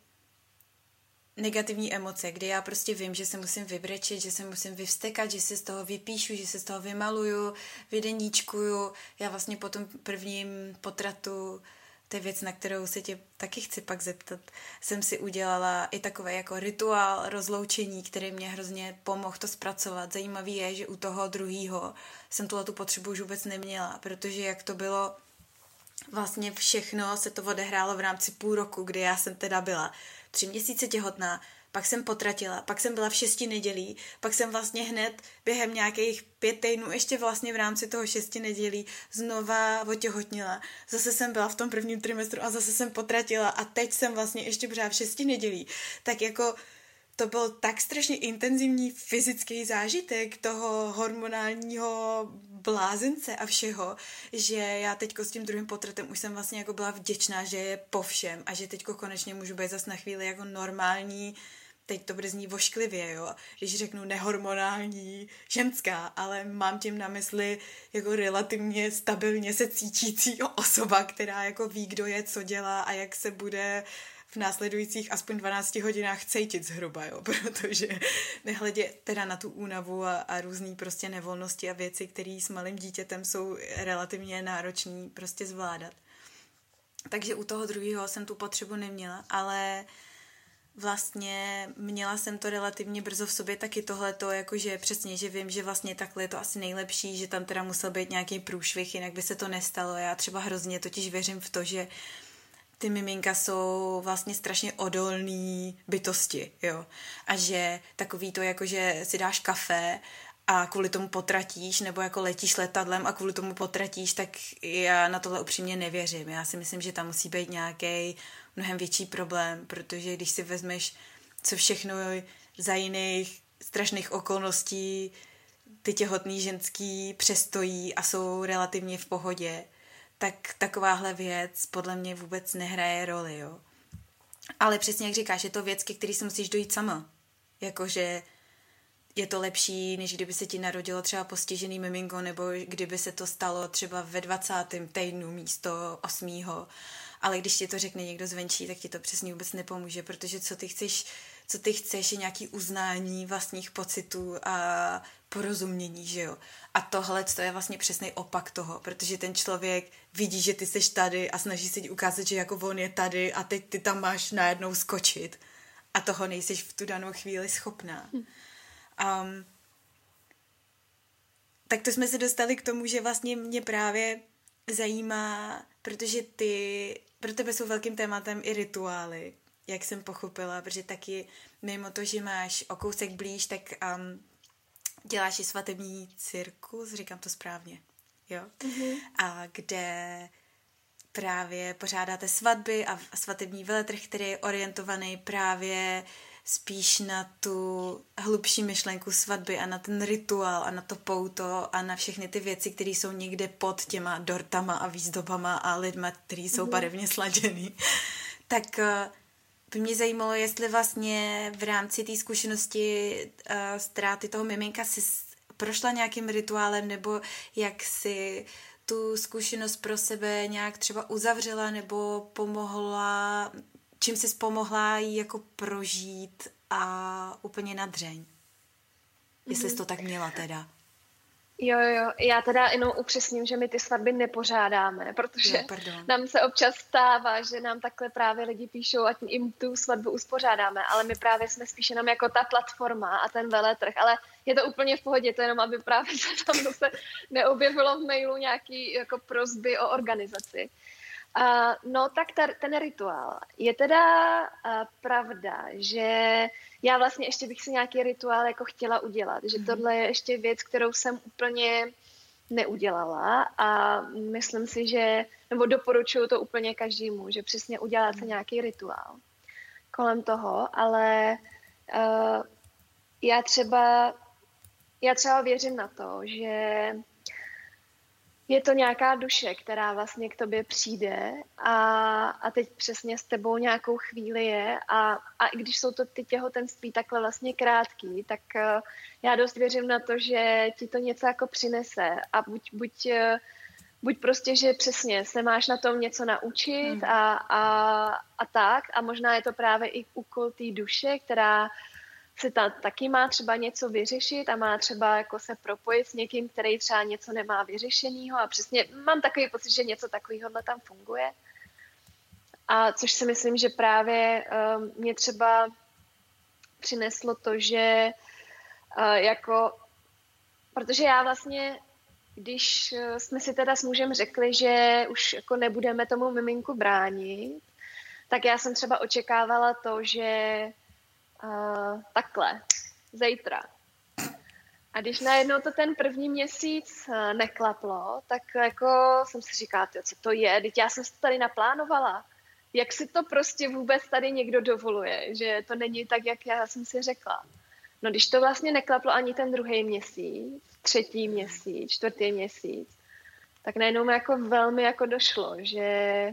negativní emoce, kdy já prostě vím, že se musím vybrečet, že se musím vyvstekat, že se z toho vypíšu, že se z toho vymaluju, vydeníčkuju. Já vlastně po tom prvním potratu to je věc, na kterou se tě taky chci pak zeptat. Jsem si udělala i takový jako rituál rozloučení, který mě hrozně pomohl to zpracovat. Zajímavý je, že u toho druhého jsem tuhle tu potřebu už vůbec neměla, protože jak to bylo vlastně všechno se to odehrálo v rámci půl roku, kdy já jsem teda byla tři měsíce těhotná, pak jsem potratila, pak jsem byla v šesti nedělí, pak jsem vlastně hned během nějakých pět týdnů, ještě vlastně v rámci toho šesti nedělí, znova otěhotnila. Zase jsem byla v tom prvním trimestru a zase jsem potratila a teď jsem vlastně ještě pořád v šesti nedělí. Tak jako to byl tak strašně intenzivní fyzický zážitek toho hormonálního blázence a všeho, že já teď s tím druhým potratem už jsem vlastně jako byla vděčná, že je po všem a že teď konečně můžu být zase na chvíli jako normální teď to bude znít vošklivě, jo, když řeknu nehormonální ženská, ale mám tím na mysli jako relativně stabilně se cítící osoba, která jako ví, kdo je, co dělá a jak se bude v následujících aspoň 12 hodinách cítit zhruba, jo, protože nehledě teda na tu únavu a, a různý prostě nevolnosti a věci, které s malým dítětem jsou relativně náročný prostě zvládat. Takže u toho druhého jsem tu potřebu neměla, ale vlastně měla jsem to relativně brzo v sobě taky tohleto, jakože přesně, že vím, že vlastně takhle je to asi nejlepší, že tam teda musel být nějaký průšvih, jinak by se to nestalo. Já třeba hrozně totiž věřím v to, že ty miminka jsou vlastně strašně odolný bytosti, jo. A že takový to, jako že si dáš kafe a kvůli tomu potratíš, nebo jako letíš letadlem a kvůli tomu potratíš, tak já na tohle upřímně nevěřím. Já si myslím, že tam musí být nějaký mnohem větší problém, protože když si vezmeš, co všechno za jiných strašných okolností ty těhotný ženský přestojí a jsou relativně v pohodě, tak takováhle věc podle mě vůbec nehraje roli, jo. Ale přesně jak říkáš, je to věc, ke který se musíš dojít sama. Jakože je to lepší, než kdyby se ti narodilo třeba postižený miminko, nebo kdyby se to stalo třeba ve 20. týdnu místo 8 ale když ti to řekne někdo zvenčí, tak ti to přesně vůbec nepomůže, protože co ty chceš, co ty chceš je nějaký uznání vlastních pocitů a porozumění, že jo. A tohle to je vlastně přesný opak toho, protože ten člověk vidí, že ty seš tady a snaží se ti ukázat, že jako on je tady a teď ty tam máš najednou skočit a toho nejseš v tu danou chvíli schopná. Um, tak to jsme se dostali k tomu, že vlastně mě právě zajímá, protože ty pro tebe jsou velkým tématem i rituály, jak jsem pochopila, protože taky mimo to, že máš o kousek blíž, tak um, děláš i svatební cirkus, říkám to správně, jo? Mm-hmm. A kde právě pořádáte svatby a svatební veletrh, který je orientovaný právě spíš na tu hlubší myšlenku svatby a na ten rituál a na to pouto a na všechny ty věci, které jsou někde pod těma dortama a výzdobama a lidma, kteří jsou mm. barevně sladěný. tak eh, by mě zajímalo, jestli vlastně v rámci té zkušenosti uh, ztráty toho miminka si prošla nějakým rituálem nebo jak si tu zkušenost pro sebe nějak třeba uzavřela nebo pomohla čím jsi pomohla jí jako prožít a úplně na dřeň. Jestli jsi to tak měla teda. Jo, jo, já teda jenom upřesním, že my ty svatby nepořádáme, protože jo, nám se občas stává, že nám takhle právě lidi píšou, ať jim tu svatbu uspořádáme, ale my právě jsme spíše jenom jako ta platforma a ten veletrh, ale je to úplně v pohodě, to jenom, aby právě se tam zase neobjevilo v mailu nějaký jako prozby o organizaci. Uh, no tak ta, ten rituál. Je teda uh, pravda, že já vlastně ještě bych si nějaký rituál jako chtěla udělat, že mm. tohle je ještě věc, kterou jsem úplně neudělala a myslím si, že, nebo doporučuju to úplně každému, že přesně udělat se mhm. nějaký rituál kolem toho, ale uh, já třeba já třeba věřím na to, že je to nějaká duše, která vlastně k tobě přijde a, a teď přesně s tebou nějakou chvíli je a, a i když jsou to ty těhotenství takhle vlastně krátký, tak uh, já dost věřím na to, že ti to něco jako přinese a buď, buď, uh, buď prostě, že přesně se máš na tom něco naučit hmm. a, a, a tak a možná je to právě i úkol té duše, která si ta, taky má třeba něco vyřešit a má třeba jako se propojit s někým, který třeba něco nemá vyřešeného a přesně mám takový pocit, že něco takového tam funguje. A což si myslím, že právě uh, mě třeba přineslo to, že uh, jako, protože já vlastně, když uh, jsme si teda s mužem řekli, že už jako nebudeme tomu miminku bránit, tak já jsem třeba očekávala to, že uh, takhle, zítra. A když najednou to ten první měsíc uh, neklaplo, tak jako jsem si říkala, co to je, teď já jsem to tady naplánovala. Jak si to prostě vůbec tady někdo dovoluje, že to není tak, jak já jsem si řekla. No když to vlastně neklaplo ani ten druhý měsíc, třetí měsíc, čtvrtý měsíc, tak najednou mi jako velmi jako došlo, že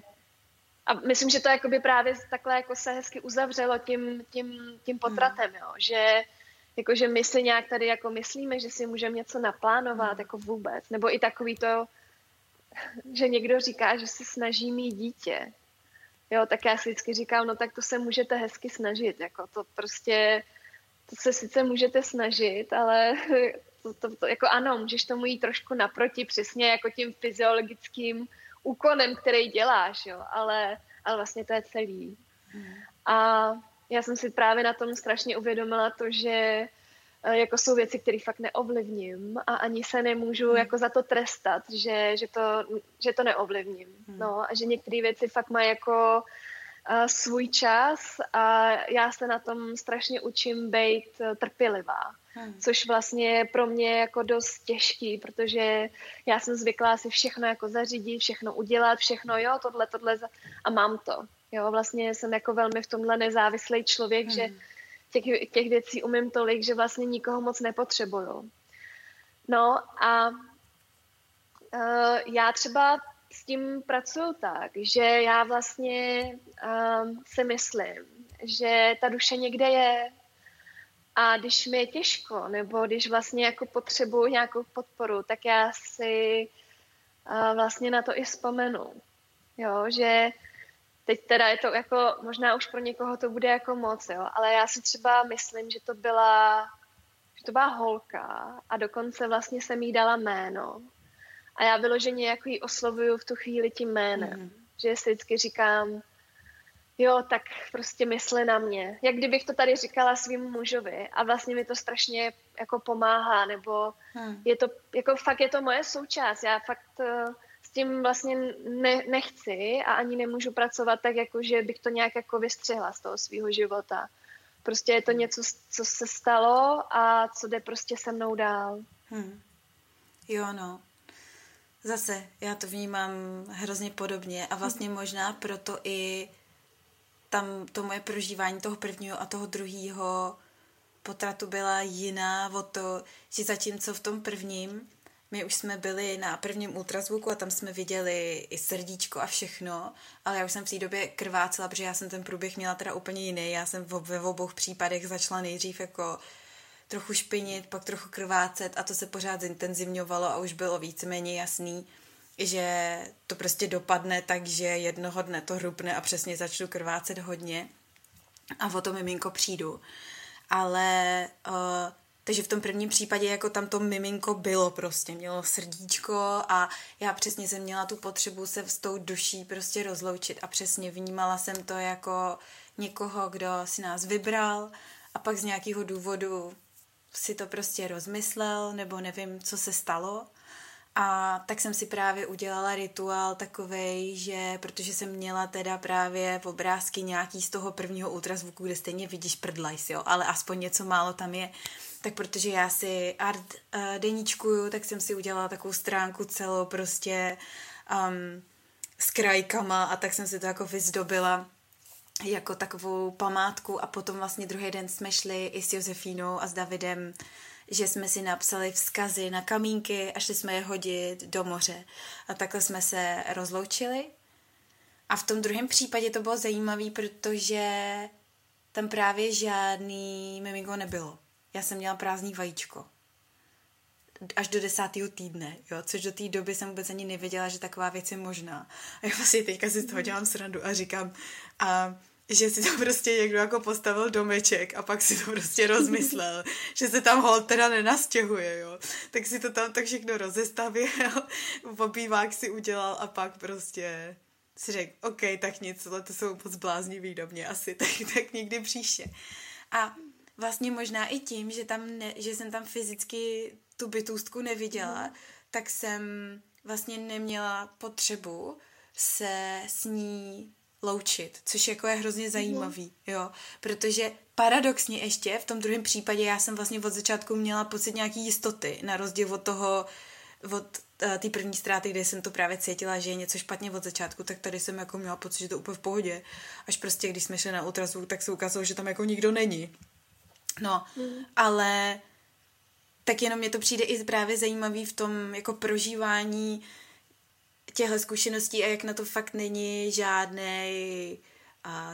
a myslím, že to jakoby právě takhle jako se hezky uzavřelo tím, tím, tím potratem, jo, že jakože my si nějak tady jako myslíme, že si můžeme něco naplánovat, hmm. jako vůbec. Nebo i takový to, že někdo říká, že se snaží mít dítě. Jo, tak já si vždycky říkám, no tak to se můžete hezky snažit, jako to prostě, to se sice můžete snažit, ale to, to, to, jako ano, můžeš tomu jít trošku naproti, přesně jako tím fyziologickým úkonem, který děláš, jo, ale, ale vlastně to je celý. A já jsem si právě na tom strašně uvědomila to, že eh, jako jsou věci, které fakt neovlivním a ani se nemůžu hmm. jako za to trestat, že, že, to, že to neovlivním. Hmm. No a že některé věci fakt mají jako uh, svůj čas a já se na tom strašně učím být uh, trpělivá. Hmm. Což vlastně je pro mě jako dost těžký, protože já jsem zvyklá si všechno jako zařídit, všechno udělat, všechno jo, tohle, tohle a mám to. Jo, vlastně jsem jako velmi v tomhle nezávislý člověk, hmm. že těch, těch věcí umím tolik, že vlastně nikoho moc nepotřebuju. No a uh, já třeba s tím pracuju tak, že já vlastně um, si myslím, že ta duše někde je, a když mi je těžko, nebo když vlastně jako potřebuji nějakou podporu, tak já si uh, vlastně na to i vzpomenu. Jo, že teď teda je to jako, možná už pro někoho to bude jako moc, jo, ale já si třeba myslím, že to byla, že to byla holka a dokonce vlastně jsem jí dala jméno. A já vyloženě jako ji oslovuju v tu chvíli tím jménem. Mm. Že si vždycky říkám, jo, tak prostě mysli na mě. Jak kdybych to tady říkala svým mužovi a vlastně mi to strašně jako pomáhá, nebo hmm. je to, jako fakt je to moje součást. Já fakt uh, s tím vlastně ne, nechci a ani nemůžu pracovat tak, jako že bych to nějak jako vystřihla z toho svého života. Prostě je to hmm. něco, co se stalo a co jde prostě se mnou dál. Hmm. Jo, no. Zase, já to vnímám hrozně podobně a vlastně možná proto i tam to moje prožívání toho prvního a toho druhého potratu byla jiná o to, že zatímco v tom prvním my už jsme byli na prvním ultrazvuku a tam jsme viděli i srdíčko a všechno, ale já už jsem v té době krvácela, protože já jsem ten průběh měla teda úplně jiný. Já jsem ve obou případech začala nejdřív jako trochu špinit, pak trochu krvácet a to se pořád zintenzivňovalo a už bylo víceméně jasný, že to prostě dopadne tak, že jednoho dne to hrupne a přesně začnu krvácet hodně a o to miminko přijdu. Ale uh, takže v tom prvním případě jako tam to miminko bylo prostě, mělo srdíčko a já přesně jsem měla tu potřebu se s tou duší prostě rozloučit a přesně vnímala jsem to jako někoho, kdo si nás vybral a pak z nějakého důvodu si to prostě rozmyslel nebo nevím, co se stalo A tak jsem si právě udělala rituál takovej, že protože jsem měla teda právě v obrázky nějaký z toho prvního ultrazvuku, kde stejně vidíš prdlajs, jo, ale aspoň něco málo tam je, tak protože já si art uh, deníčkuju, tak jsem si udělala takovou stránku celou prostě um, s krajkama a tak jsem si to jako vyzdobila jako takovou památku. A potom vlastně druhý den jsme šli i s Josefínou a s Davidem že jsme si napsali vzkazy na kamínky a šli jsme je hodit do moře. A takhle jsme se rozloučili. A v tom druhém případě to bylo zajímavé, protože tam právě žádný miminko nebylo. Já jsem měla prázdný vajíčko. Až do desátého týdne, jo, což do té doby jsem vůbec ani nevěděla, že taková věc je možná. A já vlastně teďka si z toho dělám srandu a říkám, a že si to prostě někdo jako postavil domeček a pak si to prostě rozmyslel, že se tam hol teda nenastěhuje, jo. Tak si to tam tak všechno rozestavěl, popívák si udělal a pak prostě si řekl, OK, tak nic, ale to jsou moc bláznivý do mě asi, tak, tak někdy příště. A vlastně možná i tím, že, tam ne, že jsem tam fyzicky tu bytůstku neviděla, mm. tak jsem vlastně neměla potřebu se s ní loučit, což jako je hrozně zajímavý, jo, protože paradoxně ještě v tom druhém případě já jsem vlastně od začátku měla pocit nějaký jistoty, na rozdíl od toho, od uh, té první ztráty, kde jsem to právě cítila, že je něco špatně od začátku, tak tady jsem jako měla pocit, že to úplně v pohodě. Až prostě, když jsme šli na ultrazvuk, tak se ukázalo, že tam jako nikdo není. No, mm. ale tak jenom mě to přijde i právě zajímavý v tom jako prožívání těchto zkušeností a jak na to fakt není žádný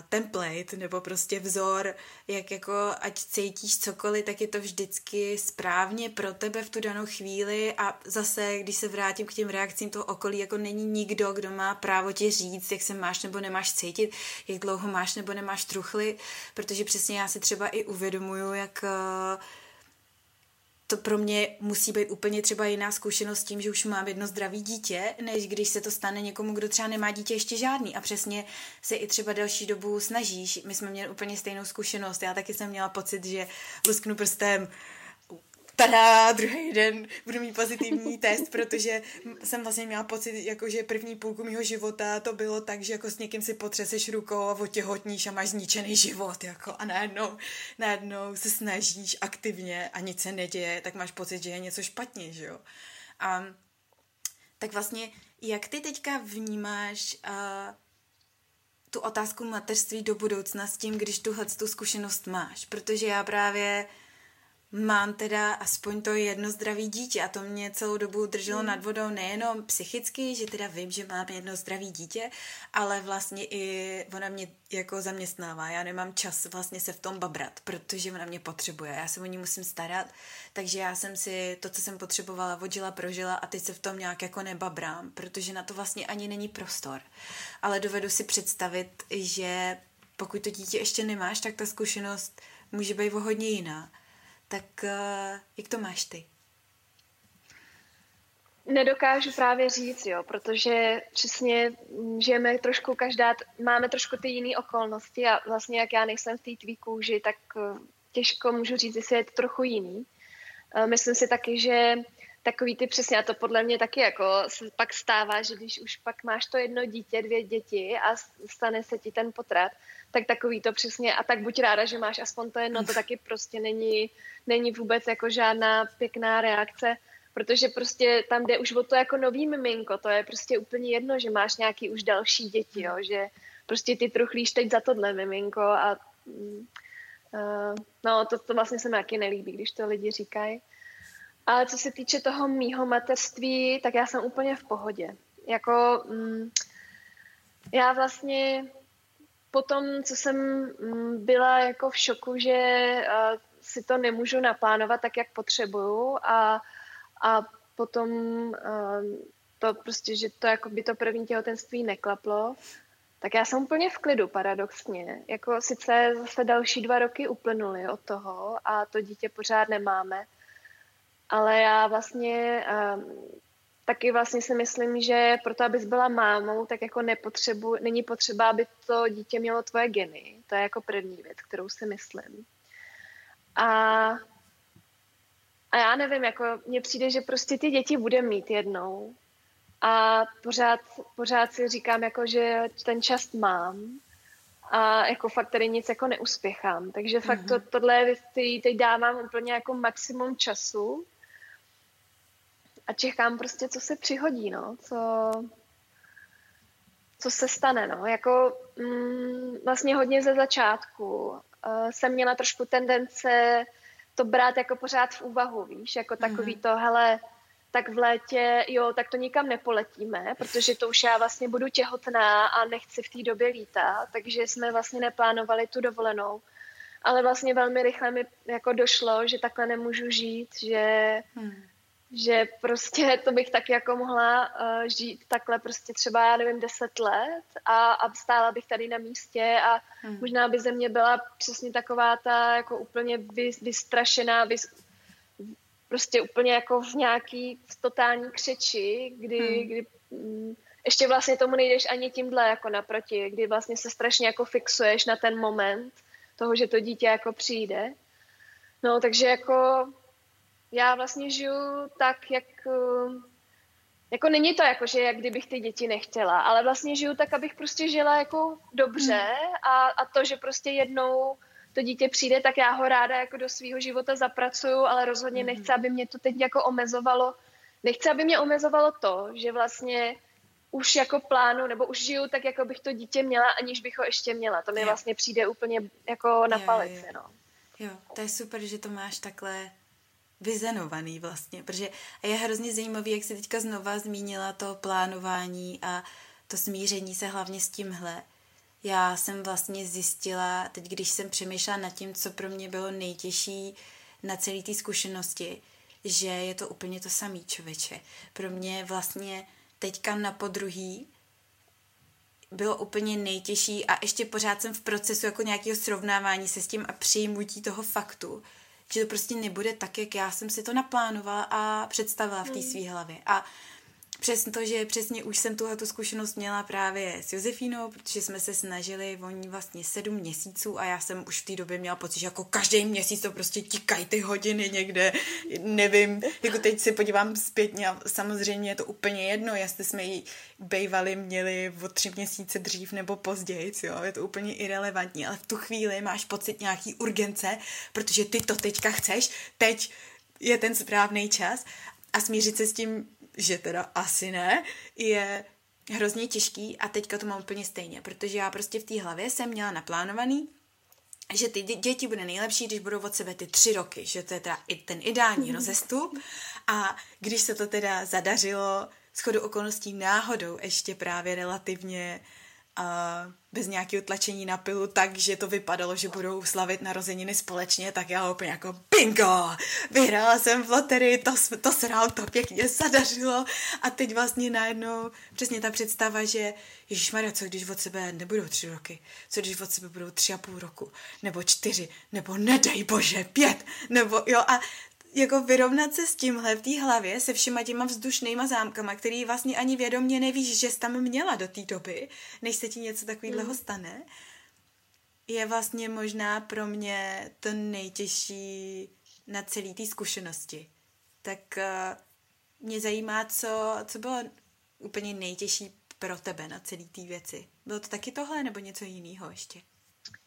template nebo prostě vzor, jak jako ať cítíš cokoliv, tak je to vždycky správně pro tebe v tu danou chvíli. A zase, když se vrátím k těm reakcím toho okolí, jako není nikdo, kdo má právo ti říct, jak se máš nebo nemáš cítit, jak dlouho máš nebo nemáš truchly, protože přesně já si třeba i uvědomuju, jak uh, to pro mě musí být úplně třeba jiná zkušenost tím, že už mám jedno zdravý dítě, než když se to stane někomu, kdo třeba nemá dítě ještě žádný a přesně se i třeba delší dobu snažíš. My jsme měli úplně stejnou zkušenost. Já taky jsem měla pocit, že lusknu prstem tada, druhý den budu mít pozitivní test, protože jsem vlastně měla pocit, jako že první půlku mého života to bylo tak, že jako s někým si potřeseš rukou a otěhotníš a máš zničený život, jako a najednou, najednou se snažíš aktivně a nic se neděje, tak máš pocit, že je něco špatně, že jo. A tak vlastně, jak ty teďka vnímáš uh, tu otázku mateřství do budoucna s tím, když tuhle tu zkušenost máš? Protože já právě mám teda aspoň to jedno zdravý dítě a to mě celou dobu drželo mm. nad vodou nejenom psychicky, že teda vím, že mám jedno zdravý dítě, ale vlastně i ona mě jako zaměstnává. Já nemám čas vlastně se v tom babrat, protože ona mě potřebuje. Já se o ní musím starat, takže já jsem si to, co jsem potřebovala, odžila, prožila a teď se v tom nějak jako nebabrám, protože na to vlastně ani není prostor. Ale dovedu si představit, že pokud to dítě ještě nemáš, tak ta zkušenost může být o hodně jiná tak uh, jak to máš ty? Nedokážu právě říct, jo, protože přesně žijeme trošku každá, máme trošku ty jiné okolnosti a vlastně jak já nejsem v té tvý kůži, tak uh, těžko můžu říct, jestli je to trochu jiný. Uh, myslím si taky, že takový ty přesně, a to podle mě taky jako se pak stává, že když už pak máš to jedno dítě, dvě děti a stane se ti ten potrat, tak takový to přesně, a tak buď ráda, že máš aspoň to jedno, to taky prostě není, není vůbec jako žádná pěkná reakce, protože prostě tam jde už o to jako nový miminko, to je prostě úplně jedno, že máš nějaký už další děti, jo, že prostě ty truchlíš teď za tohle miminko a uh, no to, to vlastně se mi taky nelíbí, když to lidi říkají. Ale co se týče toho mýho mateřství, tak já jsem úplně v pohodě. Jako, mm, já vlastně po tom, co jsem mm, byla jako v šoku, že uh, si to nemůžu naplánovat tak, jak potřebuju a, a potom uh, to prostě, že to jako by to první těhotenství neklaplo, tak já jsem úplně v klidu, paradoxně. Jako sice zase další dva roky uplynuly od toho a to dítě pořád nemáme, ale já vlastně um, taky vlastně si myslím, že proto, abys byla mámou, tak jako nepotřebu, není potřeba, aby to dítě mělo tvoje geny. To je jako první věc, kterou si myslím. A A já nevím, jako mně přijde, že prostě ty děti bude mít jednou. A pořád, pořád si říkám, jako, že ten čas mám a jako fakt tady nic jako neuspěchám. Takže fakt to, mhm. tohle teď dávám úplně jako maximum času a čekám prostě, co se přihodí, no, co, co se stane, no, jako mm, vlastně hodně ze začátku uh, jsem měla trošku tendence to brát jako pořád v úvahu, víš, jako takový mm-hmm. to, hele, tak v létě, jo, tak to nikam nepoletíme, protože to už já vlastně budu těhotná a nechci v té době lítat, takže jsme vlastně neplánovali tu dovolenou. Ale vlastně velmi rychle mi jako došlo, že takhle nemůžu žít, že, hmm. Že prostě to bych tak jako mohla uh, žít takhle prostě třeba, já nevím, deset let a, a stála bych tady na místě a hmm. možná by ze mě byla přesně taková ta jako úplně vy, vystrašená, vys, prostě úplně jako v nějaký v totální křeči, kdy, hmm. kdy mm, ještě vlastně tomu nejdeš ani tímhle jako naproti, kdy vlastně se strašně jako fixuješ na ten moment toho, že to dítě jako přijde. No, takže jako já vlastně žiju tak, jak jako není to jako, že jak kdybych ty děti nechtěla, ale vlastně žiju tak, abych prostě žila jako dobře hmm. a, a to, že prostě jednou to dítě přijde, tak já ho ráda jako do svého života zapracuju, ale rozhodně mhm. nechci, aby mě to teď jako omezovalo. Nechci, aby mě omezovalo to, že vlastně už jako plánu, nebo už žiju tak, jako bych to dítě měla, aniž bych ho ještě měla. To mi jo. vlastně přijde úplně jako na jo, palici, jo. no. Jo, to je super, že to máš takhle vyzenovaný vlastně, protože je hrozně zajímavý, jak jsi teďka znova zmínila to plánování a to smíření se hlavně s tímhle, já jsem vlastně zjistila, teď když jsem přemýšlela nad tím, co pro mě bylo nejtěžší na celé té zkušenosti, že je to úplně to samý člověče. Pro mě vlastně teďka na podruhý bylo úplně nejtěžší a ještě pořád jsem v procesu jako nějakého srovnávání se s tím a přijmutí toho faktu, že to prostě nebude tak, jak já jsem si to naplánovala a představila v té hmm. své hlavě. A Přesně to, že přesně už jsem tuhle tu zkušenost měla právě s Josefínou, protože jsme se snažili o ní vlastně sedm měsíců a já jsem už v té době měla pocit, že jako každý měsíc to prostě tikají ty hodiny někde, nevím, jako teď se podívám zpětně a samozřejmě je to úplně jedno, jestli jsme ji bejvali měli o tři měsíce dřív nebo později, jo, je to úplně irrelevantní, ale v tu chvíli máš pocit nějaký urgence, protože ty to teďka chceš, teď je ten správný čas a smířit se s tím že teda asi ne, je hrozně těžký a teďka to mám úplně stejně, protože já prostě v té hlavě jsem měla naplánovaný, že ty děti bude nejlepší, když budou od sebe ty tři roky, že to je teda i ten ideální rozestup. A když se to teda zadařilo schodu okolností náhodou ještě právě relativně uh, bez nějakého tlačení na pilu, takže to vypadalo, že budou slavit narozeniny společně, tak já úplně jako bingo, vyhrála jsem v loterii, to, to se nám to pěkně zadařilo. A teď vlastně najednou přesně ta představa, že Maria, co když od sebe nebudou tři roky, co když od sebe budou tři a půl roku, nebo čtyři, nebo nedej bože, pět, nebo jo a jako vyrovnat se s tímhle v té hlavě, se všema těma vzdušnýma zámkama, který vlastně ani vědomě nevíš, že jsi tam měla do té doby, než se ti něco takového mm. stane, je vlastně možná pro mě to nejtěžší na celé té zkušenosti. Tak uh, mě zajímá, co, co bylo úplně nejtěžší pro tebe na celé té věci. Bylo to taky tohle nebo něco jiného ještě?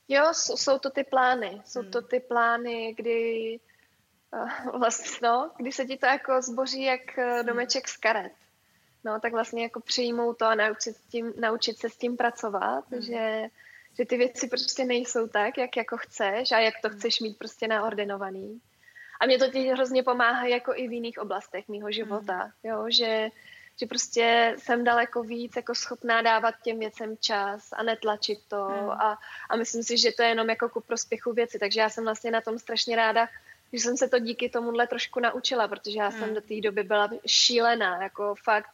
Jo, jsou, jsou to ty plány. Jsou hmm. to ty plány, kdy vlastně, no, když se ti to jako zboří jak eh, domeček z karet. No, tak vlastně jako přijmout to a naučit, tím, naučit se s tím pracovat, hmm. že, že ty věci prostě nejsou tak, jak jako chceš a jak to hmm. chceš mít prostě naordinovaný. A mě to ti hrozně pomáhá jako i v jiných oblastech mýho života, hmm. jo, že, že prostě jsem daleko víc jako schopná dávat těm věcem čas a netlačit to hmm. a, a myslím si, že to je jenom jako ku prospěchu věci, takže já jsem vlastně na tom strašně ráda, že jsem se to díky tomuhle trošku naučila, protože já hmm. jsem do té doby byla šílená, jako fakt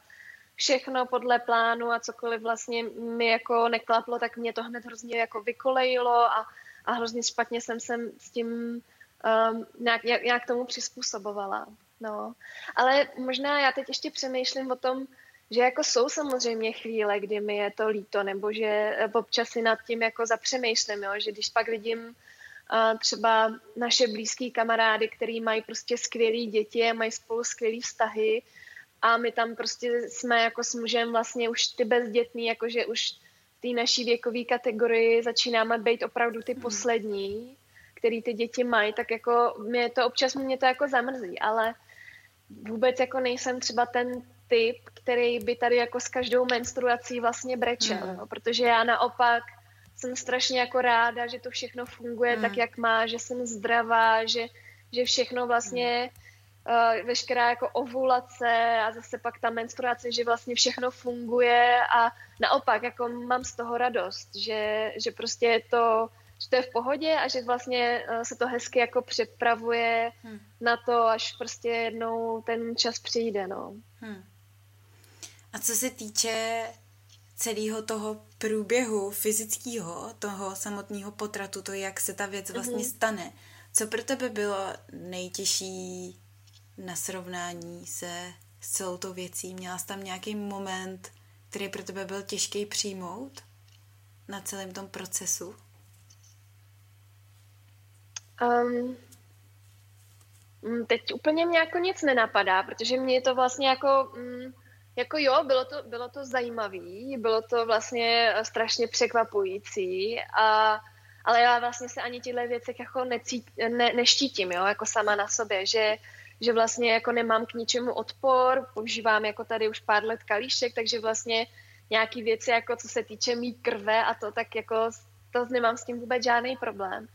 všechno podle plánu a cokoliv vlastně mi jako neklaplo, tak mě to hned hrozně jako vykolejilo a, a hrozně špatně jsem se s tím um, nějak, nějak, nějak tomu přizpůsobovala. No. Ale možná já teď ještě přemýšlím o tom, že jako jsou samozřejmě chvíle, kdy mi je to líto, nebo že občas si nad tím jako zapřemýšlím, jo? že když pak vidím třeba naše blízký kamarády, který mají prostě skvělé děti, mají spolu skvělé vztahy a my tam prostě jsme jako s mužem vlastně už ty bezdětný, jakože už v té naší věkové kategorii začínáme být opravdu ty hmm. poslední, který ty děti mají, tak jako mě to občas mě to jako zamrzí, ale vůbec jako nejsem třeba ten typ, který by tady jako s každou menstruací vlastně brečel, mm. no, protože já naopak jsem strašně jako ráda, že to všechno funguje mm. tak, jak má, že jsem zdravá, že, že všechno vlastně, mm. uh, veškerá jako ovulace a zase pak ta menstruace, že vlastně všechno funguje a naopak jako mám z toho radost, že, že prostě je to že to je v pohodě a že vlastně uh, se to hezky jako připravuje hmm. na to, až prostě jednou ten čas přijde, no. Hmm. A co se týče celého toho průběhu fyzického, toho samotného potratu, to, jak se ta věc vlastně mm-hmm. stane, co pro tebe bylo nejtěžší na srovnání se s celou tou věcí? Měla jsi tam nějaký moment, který pro tebe byl těžký přijmout na celém tom procesu? Um, teď úplně mě jako nic nenapadá, protože mě to vlastně jako... Um, jako jo, bylo to, bylo to zajímavé, bylo to vlastně eh, strašně překvapující, a, ale já vlastně se ani těchto věcech jako necít, ne, neštítím, jo, jako sama na sobě, že, že vlastně jako nemám k ničemu odpor, používám jako tady už pár let kalíšek, takže vlastně nějaký věci, jako co se týče mý krve a to, tak jako to nemám s tím vůbec žádný problém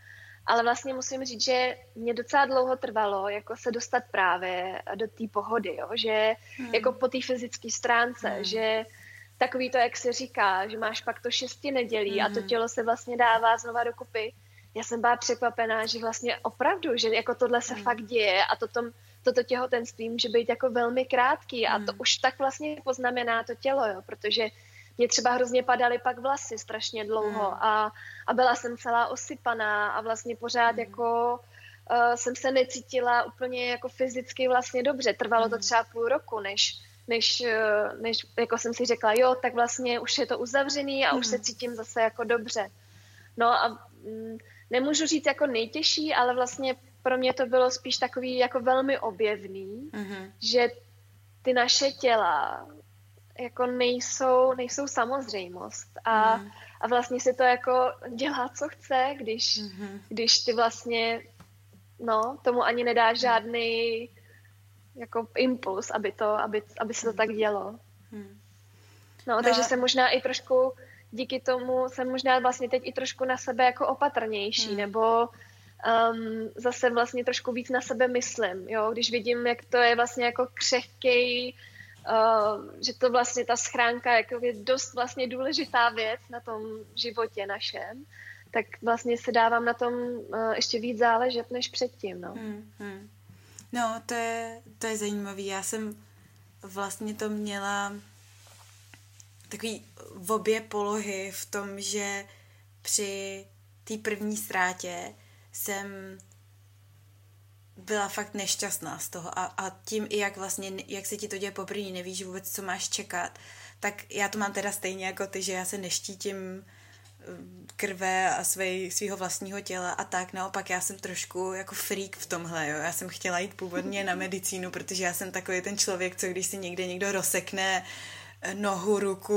ale vlastně musím říct, že mě docela dlouho trvalo jako se dostat právě do té pohody, jo? že hmm. jako po té fyzické stránce, hmm. že takový to, jak se říká, že máš pak to šesti nedělí hmm. a to hmm. tělo se vlastně dává znova dokupy. Já jsem byla překvapená, že vlastně opravdu, že jako tohle se hmm. fakt děje a toto, toto těhotenství může být jako velmi krátký a to hmm. už tak vlastně poznamená to tělo, jo? protože mě třeba hrozně padaly pak vlasy strašně dlouho hmm. a, a byla jsem celá osypaná a vlastně pořád hmm. jako uh, jsem se necítila úplně jako fyzicky vlastně dobře. Trvalo to hmm. třeba půl roku, než, než, uh, než jako jsem si řekla, jo, tak vlastně už je to uzavřený a hmm. už se hmm. cítím zase jako dobře. No a mm, nemůžu říct jako nejtěžší, ale vlastně pro mě to bylo spíš takový jako velmi objevný, mm-hmm. že ty naše těla jako nejsou, nejsou samozřejmost. A, mm. a vlastně si to jako dělá, co chce, když, mm-hmm. když ty vlastně no, tomu ani nedáš žádný jako impuls, aby, to, aby, aby se to tak dělo. Mm. No, no, takže jsem možná i trošku díky tomu jsem možná vlastně teď i trošku na sebe jako opatrnější, mm. nebo um, zase vlastně trošku víc na sebe myslím, jo, když vidím, jak to je vlastně jako křehkej, že to vlastně ta schránka jako je dost vlastně důležitá věc na tom životě našem, tak vlastně se dávám na tom uh, ještě víc záležet než předtím. No, hmm, hmm. no to, je, to je zajímavý. Já jsem vlastně to měla takový v obě polohy v tom, že při té první ztrátě jsem byla fakt nešťastná z toho a, a tím i jak vlastně, jak se ti to děje poprvé, nevíš vůbec, co máš čekat, tak já to mám teda stejně jako ty, že já se neštítím eh, krve a své, svého vlastního těla a tak. Naopak já jsem trošku jako freak v tomhle, jo. Já jsem chtěla jít původně na medicínu, protože já jsem takový ten člověk, co když si někde někdo rozsekne eh, nohu, ruku,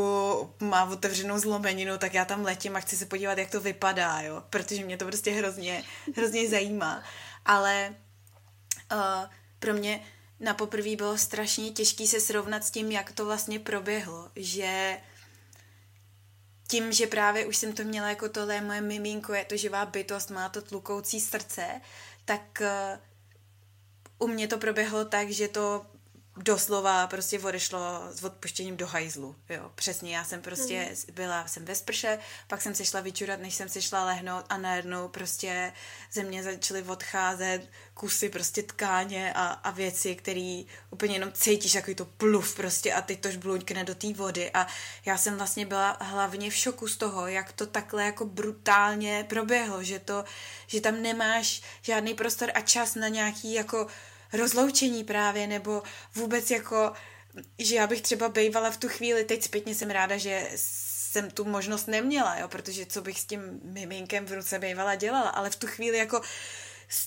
má otevřenou zlomeninu, tak já tam letím a chci se podívat, jak to vypadá, jo. Protože mě to prostě hrozně, hrozně zajímá. Ale uh, pro mě na poprvé bylo strašně těžké se srovnat s tím, jak to vlastně proběhlo, že tím, že právě už jsem to měla jako tohle moje miminko, je to živá bytost, má to tlukoucí srdce, tak uh, u mě to proběhlo tak, že to doslova prostě odešlo s odpuštěním do hajzlu, jo, přesně, já jsem prostě mm. byla, jsem ve sprše, pak jsem se šla vyčurat, než jsem se šla lehnout a najednou prostě ze mě začaly odcházet kusy prostě tkáně a, a věci, které úplně jenom cítíš, takový to pluv prostě a teď tož bluňkne do té vody a já jsem vlastně byla hlavně v šoku z toho, jak to takhle jako brutálně proběhlo, že to, že tam nemáš žádný prostor a čas na nějaký jako rozloučení právě, nebo vůbec jako, že já bych třeba bejvala v tu chvíli, teď zpětně jsem ráda, že jsem tu možnost neměla, jo, protože co bych s tím miminkem v ruce bývala dělala, ale v tu chvíli jako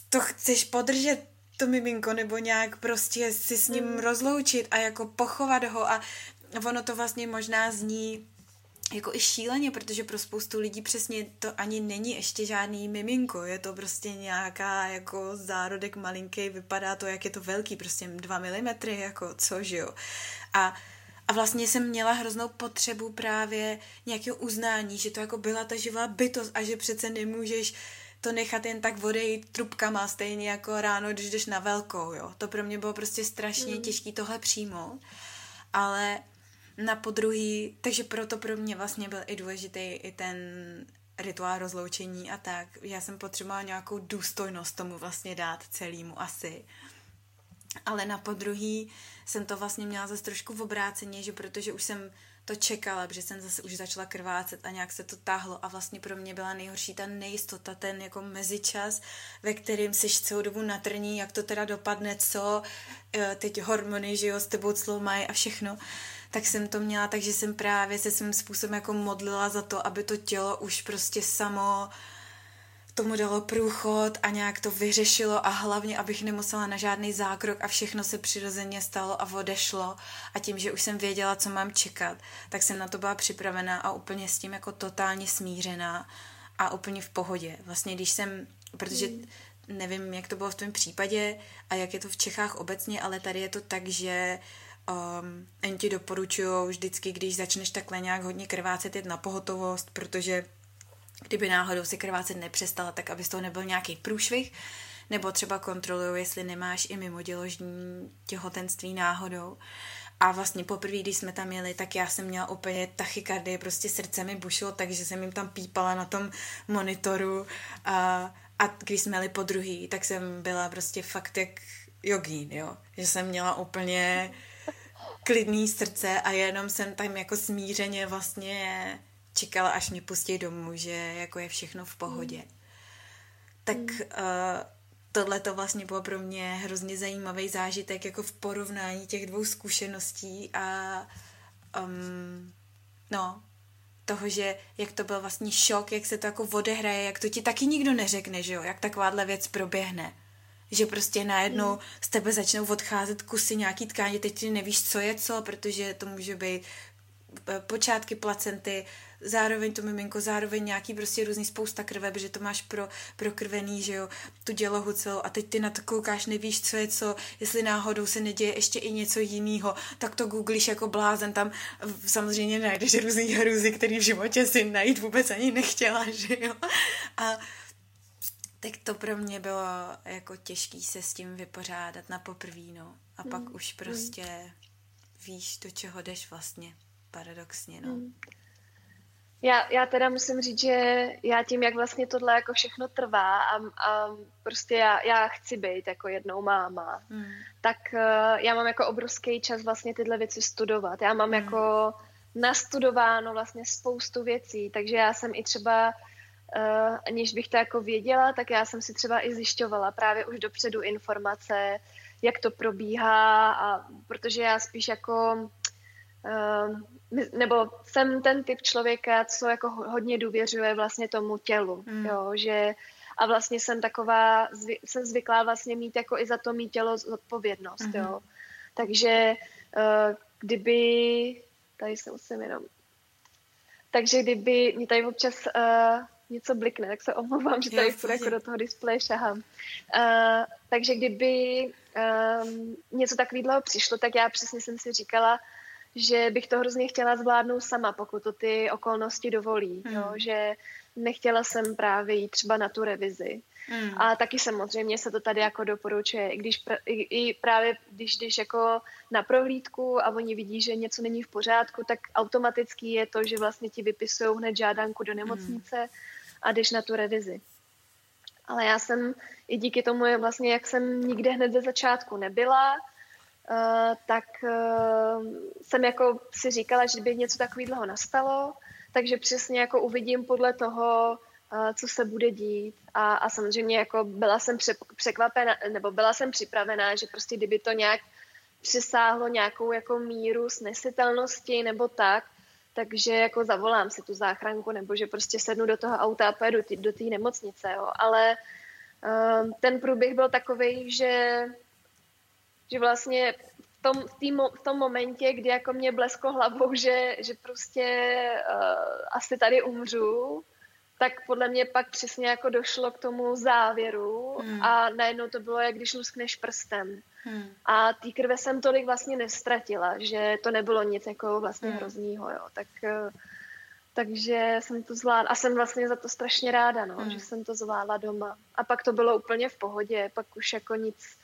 to chceš podržet to miminko nebo nějak prostě si s ním mm. rozloučit a jako pochovat ho a ono to vlastně možná zní jako i šíleně, protože pro spoustu lidí přesně to ani není ještě žádný miminko, je to prostě nějaká jako zárodek malinký, vypadá to, jak je to velký, prostě dva milimetry, jako co, že jo. A a vlastně jsem měla hroznou potřebu právě nějakého uznání, že to jako byla ta živá bytost a že přece nemůžeš to nechat jen tak odejít trubkama, stejně jako ráno, když jdeš na velkou, jo. To pro mě bylo prostě strašně mm. těžké tohle přijmout, ale na podruhý, takže proto pro mě vlastně byl i důležitý i ten rituál rozloučení a tak. Já jsem potřebovala nějakou důstojnost tomu vlastně dát celému asi. Ale na podruhý jsem to vlastně měla zase trošku v obráceně, že protože už jsem to čekala, protože jsem zase už začala krvácet a nějak se to táhlo a vlastně pro mě byla nejhorší ta nejistota, ten jako mezičas, ve kterým jsi celou dobu natrní, jak to teda dopadne, co, eh, teď hormony, že jo, s tebou mají a všechno tak jsem to měla, takže jsem právě se svým způsobem jako modlila za to, aby to tělo už prostě samo tomu dalo průchod a nějak to vyřešilo a hlavně, abych nemusela na žádný zákrok a všechno se přirozeně stalo a odešlo a tím, že už jsem věděla, co mám čekat, tak jsem na to byla připravená a úplně s tím jako totálně smířená a úplně v pohodě. Vlastně když jsem, protože mm. nevím, jak to bylo v tom případě a jak je to v Čechách obecně, ale tady je to tak, že um, jen ti doporučují vždycky, když začneš takhle nějak hodně krvácet, jít na pohotovost, protože kdyby náhodou si krvácet nepřestala, tak aby z toho nebyl nějaký průšvih, nebo třeba kontrolují, jestli nemáš i mimoděložní těhotenství náhodou. A vlastně poprvé, když jsme tam jeli, tak já jsem měla úplně tachykardie, prostě srdce mi bušilo, takže jsem jim tam pípala na tom monitoru a, a když jsme jeli po druhý, tak jsem byla prostě fakt jak jogín, jo. Že jsem měla úplně klidný srdce a jenom jsem tam jako smířeně vlastně čekala, až mě pustí domů, že jako je všechno v pohodě. Mm. Tak mm. uh, tohle to vlastně bylo pro mě hrozně zajímavý zážitek jako v porovnání těch dvou zkušeností a um, no, toho, že jak to byl vlastně šok, jak se to jako odehraje, jak to ti taky nikdo neřekne, že jo, jak takováhle věc proběhne že prostě najednou z tebe začnou odcházet kusy nějaký tkáně, teď ty nevíš, co je co, protože to může být eh, počátky placenty, zároveň to miminko, zároveň nějaký prostě různý spousta krve, protože to máš pro, prokrvený, že jo, tu dělohu celou a teď ty na to koukáš, nevíš, co je co, jestli náhodou se neděje ještě i něco jiného, tak to googlíš jako blázen, tam samozřejmě najdeš různý hrůzy, který v životě si najít vůbec ani nechtěla, že jo. A tak to pro mě bylo jako těžký se s tím vypořádat na poprví, no. A mm. pak už prostě mm. víš, do čeho jdeš vlastně, paradoxně, no. Mm. Já, já teda musím říct, že já tím, jak vlastně tohle jako všechno trvá a, a prostě já, já chci být jako jednou máma, mm. tak uh, já mám jako obrovský čas vlastně tyhle věci studovat. Já mám mm. jako nastudováno vlastně spoustu věcí, takže já jsem i třeba uh, aniž bych to jako věděla, tak já jsem si třeba i zjišťovala právě už dopředu informace, jak to probíhá, a protože já spíš jako uh, nebo jsem ten typ člověka, co jako hodně důvěřuje vlastně tomu tělu, mm. jo, že a vlastně jsem taková, zvy, jsem zvyklá vlastně mít jako i za to mít tělo zodpovědnost, mm. jo. Takže uh, kdyby, tady se musím jenom, takže kdyby mě tady občas uh, něco blikne, tak se omlouvám, že tady furt jako do toho displeje šahám. Uh, takže kdyby um, něco takového přišlo, tak já přesně jsem si říkala, že bych to hrozně chtěla zvládnout sama, pokud to ty okolnosti dovolí. Hmm. Jo? Že nechtěla jsem právě jít třeba na tu revizi. Hmm. A taky samozřejmě se to tady jako doporučuje, i když pr- i, i právě když jdeš jako na prohlídku a oni vidí, že něco není v pořádku, tak automaticky je to, že vlastně ti vypisují hned žádanku do nemocnice hmm. A jdeš na tu revizi. Ale já jsem i díky tomu, vlastně jak jsem nikde hned ze začátku nebyla, uh, tak uh, jsem jako si říkala, že by něco takového nastalo, takže přesně jako uvidím podle toho, uh, co se bude dít. A, a samozřejmě jako byla jsem překvapena, nebo byla jsem připravená, že prostě kdyby to nějak přesáhlo nějakou jako míru snesitelnosti nebo tak, takže jako zavolám si tu záchranku, nebo že prostě sednu do toho auta a pojedu do té nemocnice, jo. Ale um, ten průběh byl takový, že, že vlastně v tom, v, tý, v tom momentě, kdy jako mě blesko hlavou, že, že prostě uh, asi tady umřu, tak podle mě pak přesně jako došlo k tomu závěru hmm. a najednou to bylo, jak když luskneš prstem. Hmm. A té krve jsem tolik vlastně nestratila, že to nebylo nic jako vlastně hmm. hroznýho, jo. Tak, eh, takže jsem to zvládla a jsem vlastně za to strašně ráda, no, hmm. že jsem to zvládla doma. A pak to bylo úplně v pohodě, pak už jako nic,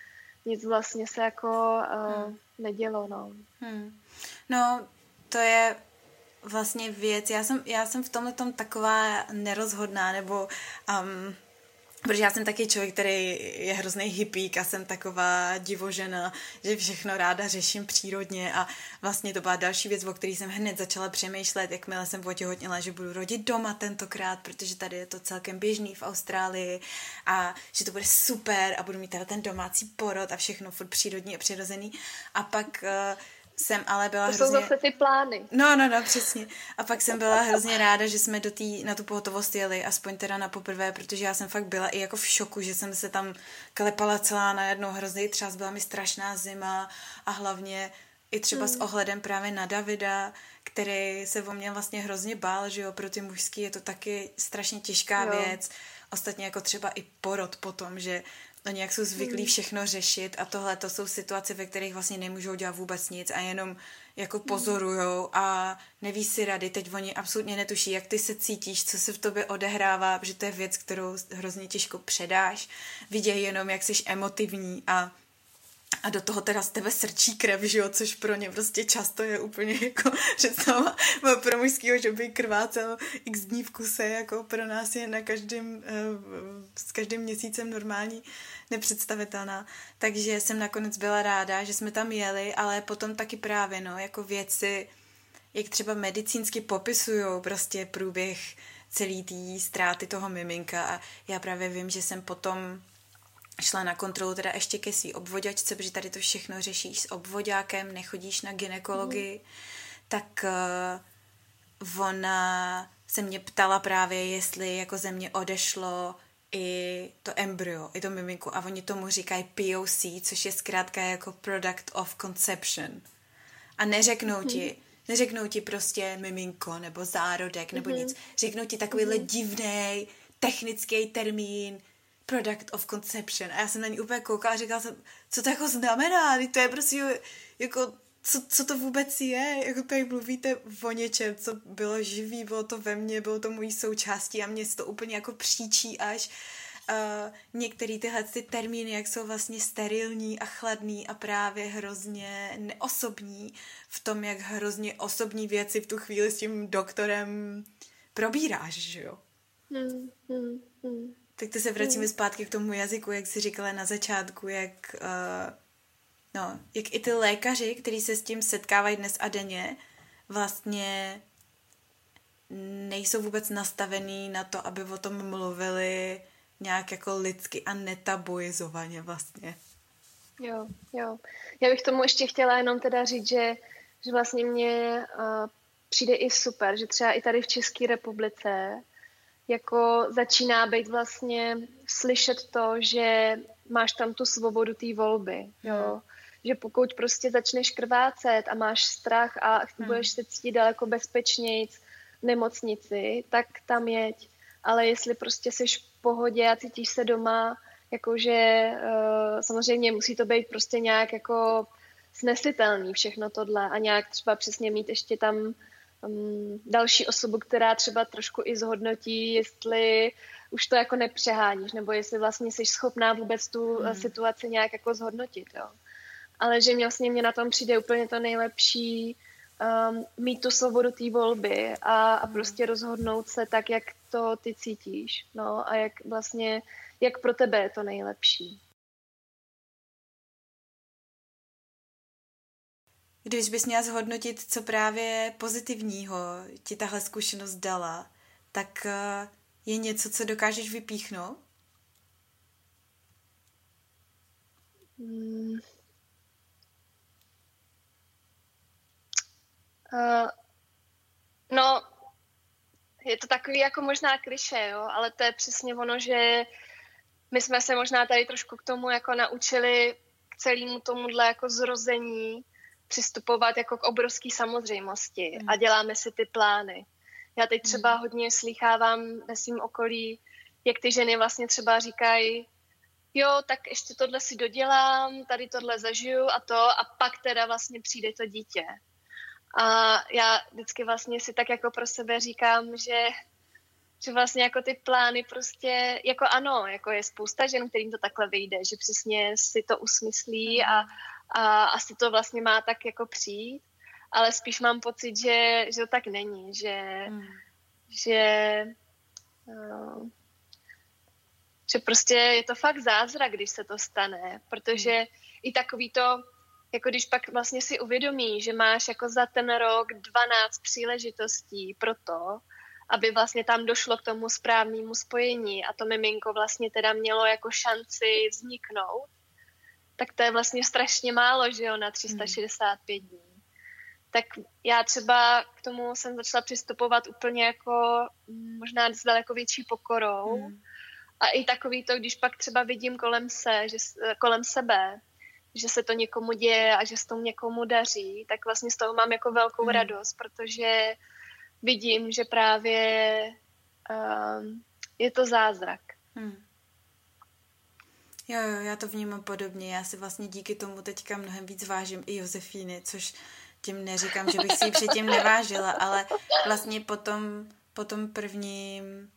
nic vlastně se jako uh, hmm. nedělo, no. Hmm. No, to je vlastně věc, já jsem, já jsem v tomhle tom taková nerozhodná, nebo um, Protože já jsem taky člověk, který je hrozný hippík a jsem taková divožena, že všechno ráda řeším přírodně a vlastně to byla další věc, o které jsem hned začala přemýšlet, jakmile jsem otěhotněla, že budu rodit doma tentokrát, protože tady je to celkem běžný v Austrálii a že to bude super a budu mít teda ten domácí porod a všechno furt přírodní a přirozený. A pak uh, jsem ale byla to hrozně... jsou zase ty plány. No, no, no, přesně. A pak jsem byla hrozně ráda, že jsme do tý, na tu pohotovost jeli, aspoň teda na poprvé, protože já jsem fakt byla i jako v šoku, že jsem se tam klepala celá na jednou hrozný třás, byla mi strašná zima a hlavně i třeba hmm. s ohledem právě na Davida, který se o mě vlastně hrozně bál, že jo, pro ty mužský je to taky strašně těžká jo. věc. Ostatně jako třeba i porod potom, že Oni jak jsou zvyklí hmm. všechno řešit a tohle to jsou situace, ve kterých vlastně nemůžou dělat vůbec nic a jenom jako hmm. pozorujou a neví si rady. Teď oni absolutně netuší, jak ty se cítíš, co se v tobě odehrává, protože to je věc, kterou hrozně těžko předáš. Vidějí jenom, jak jsi emotivní a a do toho teda z tebe srčí krev, že jo, což pro ně prostě často je úplně jako představa pro mužského, že by krvácel x dní v kuse, jako pro nás je na každém, eh, s každým měsícem normální nepředstavitelná. Takže jsem nakonec byla ráda, že jsme tam jeli, ale potom taky právě, no, jako věci, jak třeba medicínsky popisují prostě průběh celý té ztráty toho miminka a já právě vím, že jsem potom šla na kontrolu teda ještě ke svý obvoďačce, protože tady to všechno řešíš s obvodákem, nechodíš na ginekologii, mm. tak uh, ona se mě ptala právě, jestli jako ze mě odešlo i to embryo, i to miminku a oni tomu říkají POC, což je zkrátka jako Product of Conception. A neřeknou mm. ti, neřeknou ti prostě miminko nebo zárodek nebo mm-hmm. nic. Řeknou ti takovýhle mm-hmm. divný technický termín, product of conception. A já jsem na ní úplně koukala a říkala jsem, co to jako znamená? To je prostě jako, co, co to vůbec je? Jako tady mluvíte o něčem, co bylo živý, bylo to ve mně, bylo to mojí součástí a mě to úplně jako příčí až uh, některé tyhle ty termíny, jak jsou vlastně sterilní a chladný a právě hrozně neosobní v tom, jak hrozně osobní věci v tu chvíli s tím doktorem probíráš, že jo? Hmm, hmm, hmm. Tak to se vracíme mm. zpátky k tomu jazyku, jak jsi říkala na začátku, jak, uh, no, jak i ty lékaři, kteří se s tím setkávají dnes a denně, vlastně nejsou vůbec nastavený na to, aby o tom mluvili nějak jako lidsky a netabuizovaně vlastně. Jo, jo. Já bych tomu ještě chtěla jenom teda říct, že, že vlastně mně uh, přijde i super, že třeba i tady v České republice jako začíná být vlastně slyšet to, že máš tam tu svobodu té volby, jo. Hmm. Že pokud prostě začneš krvácet a máš strach a hmm. budeš se cítit daleko bezpečněji v nemocnici, tak tam jeď. Ale jestli prostě jsi v pohodě a cítíš se doma, jakože uh, samozřejmě musí to být prostě nějak jako snesitelný všechno tohle a nějak třeba přesně mít ještě tam um, další osobu, která třeba trošku i zhodnotí, jestli už to jako nepřeháníš, nebo jestli vlastně jsi schopná vůbec tu hmm. situaci nějak jako zhodnotit, jo. Ale že mě vlastně mě na tom přijde úplně to nejlepší, um, mít tu svobodu té volby a, a hmm. prostě rozhodnout se tak, jak to ty cítíš, no a jak vlastně, jak pro tebe je to nejlepší. Když bys měla zhodnotit, co právě pozitivního ti tahle zkušenost dala, tak eh, je něco, co dokážeš vypíchnout? Hmm. Uh, je to takový jako možná kliše, jo, ale to je přesně ono, že my jsme se možná tady trošku k tomu jako naučili k celému tomuhle jako zrození přistupovat jako k obrovské samozřejmosti mm. a děláme si ty plány. Já teď třeba mm. hodně slýchávám ve svém okolí, jak ty ženy vlastně třeba říkají, jo, tak ještě tohle si dodělám, tady tohle zažiju a to a pak teda vlastně přijde to dítě. A já vždycky vlastně si tak jako pro sebe říkám, že že vlastně jako ty plány prostě, jako ano, jako je spousta žen, kterým to takhle vyjde, že přesně si to usmyslí a, a asi to vlastně má tak jako přijít, ale spíš mám pocit, že, že to tak není, že, hmm. že, uh, že prostě je to fakt zázrak, když se to stane, protože hmm. i takový to, jako když pak vlastně si uvědomí, že máš jako za ten rok 12 příležitostí pro to, aby vlastně tam došlo k tomu správnému spojení a to miminko vlastně teda mělo jako šanci vzniknout, tak to je vlastně strašně málo, že jo, na 365 hmm. dní. Tak já třeba k tomu jsem začala přistupovat úplně jako mm, možná s daleko větší pokorou. Hmm. A i takový to, když pak třeba vidím kolem se, že, kolem sebe, že se to někomu děje a že se tomu někomu daří, tak vlastně z toho mám jako velkou hmm. radost, protože vidím, že právě um, je to zázrak. Hmm. Jo, jo, já to vnímám podobně. Já si vlastně díky tomu teďka mnohem víc vážím i Josefíny, což tím neříkám, že bych si ji předtím nevážila, ale vlastně potom, po tom prvním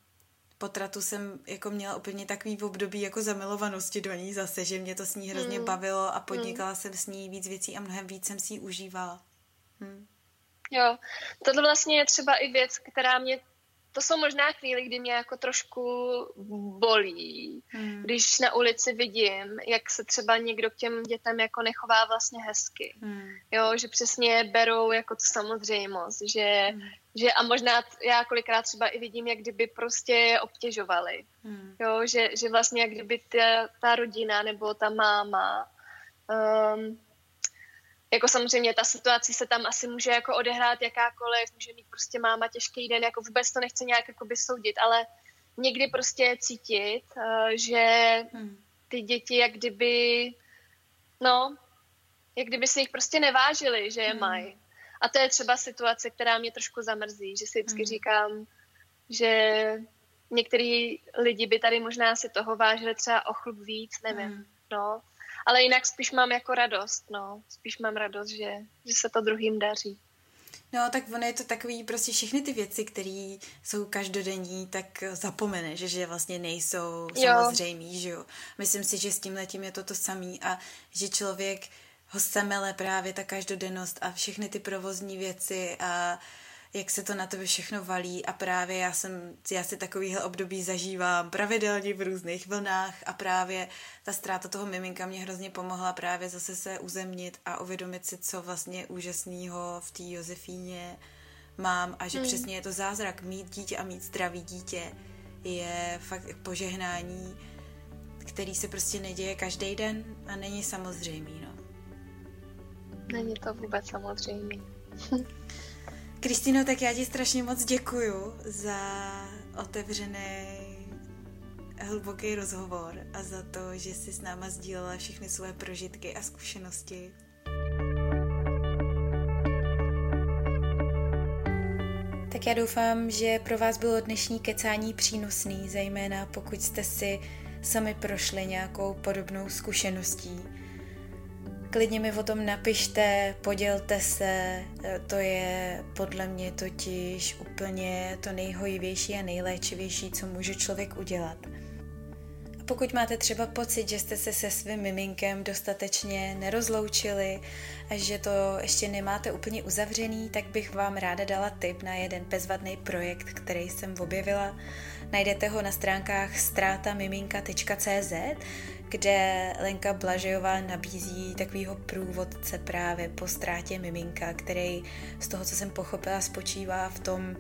potratu jsem jako měla úplně takový v období jako zamilovanosti do ní zase, že mě to s ní hrozně mm. bavilo a podnikala mm. jsem s ní víc věcí a mnohem víc jsem si ji užívala. Hmm. Jo, tohle vlastně je třeba i věc, která mě to jsou možná chvíli, kdy mě jako trošku bolí, hmm. když na ulici vidím, jak se třeba někdo k těm dětem jako nechová vlastně hezky. Hmm. Jo, že přesně berou jako tu samozřejmost, že, hmm. že a možná já kolikrát třeba i vidím, jak kdyby prostě obtěžovali. Hmm. Jo, že, že vlastně jak kdyby ta, ta rodina nebo ta máma um, jako samozřejmě ta situace se tam asi může jako odehrát jakákoliv, může mít prostě máma těžký den, jako vůbec to nechce nějak jakoby soudit, ale někdy prostě cítit, uh, že hmm. ty děti jak kdyby, no, jak kdyby si jich prostě nevážili, že je hmm. mají. A to je třeba situace, která mě trošku zamrzí, že si vždycky hmm. říkám, že některý lidi by tady možná si toho vážili třeba o chlup víc, nevím, hmm. no ale jinak spíš mám jako radost, no. Spíš mám radost, že, že se to druhým daří. No, tak ono je to takový, prostě všechny ty věci, které jsou každodenní, tak zapomeneš, že vlastně nejsou samozřejmý, že jo. Myslím si, že s tím letím je to to samý a že člověk ho semele právě ta každodennost a všechny ty provozní věci a jak se to na tebe všechno valí a právě já jsem, já si takovýhle období zažívám pravidelně v různých vlnách a právě ta ztráta toho miminka mě hrozně pomohla právě zase se uzemnit a uvědomit si, co vlastně úžasného v té Josefíně mám a že hmm. přesně je to zázrak mít dítě a mít zdravý dítě je fakt požehnání, který se prostě neděje každý den a není samozřejmý, no. Není to vůbec samozřejmý. Kristýno, tak já ti strašně moc děkuju za otevřený hluboký rozhovor a za to, že jsi s náma sdílela všechny své prožitky a zkušenosti. Tak já doufám, že pro vás bylo dnešní kecání přínosný, zejména pokud jste si sami prošli nějakou podobnou zkušeností Klidně mi o tom napište, podělte se, to je podle mě totiž úplně to nejhojivější a nejléčivější, co může člověk udělat. A pokud máte třeba pocit, že jste se se svým miminkem dostatečně nerozloučili a že to ještě nemáte úplně uzavřený, tak bych vám ráda dala tip na jeden bezvadný projekt, který jsem objevila. Najdete ho na stránkách stratamiminka.cz kde Lenka Blažejová nabízí takovýho průvodce právě po ztrátě miminka, který z toho, co jsem pochopila, spočívá v tom,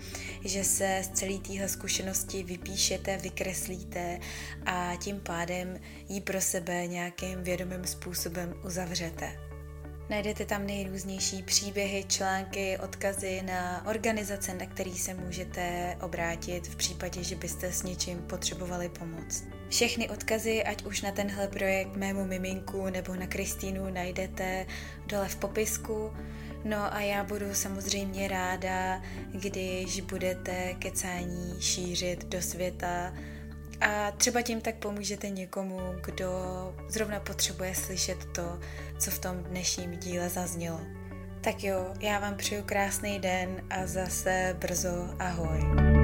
že se z celé téhle zkušenosti vypíšete, vykreslíte a tím pádem ji pro sebe nějakým vědomým způsobem uzavřete. Najdete tam nejrůznější příběhy, články, odkazy na organizace, na který se můžete obrátit v případě, že byste s něčím potřebovali pomoc. Všechny odkazy, ať už na tenhle projekt mému miminku nebo na Kristýnu, najdete dole v popisku. No a já budu samozřejmě ráda, když budete kecání šířit do světa a třeba tím tak pomůžete někomu, kdo zrovna potřebuje slyšet to, co v tom dnešním díle zaznělo. Tak jo, já vám přeju krásný den a zase brzo ahoj.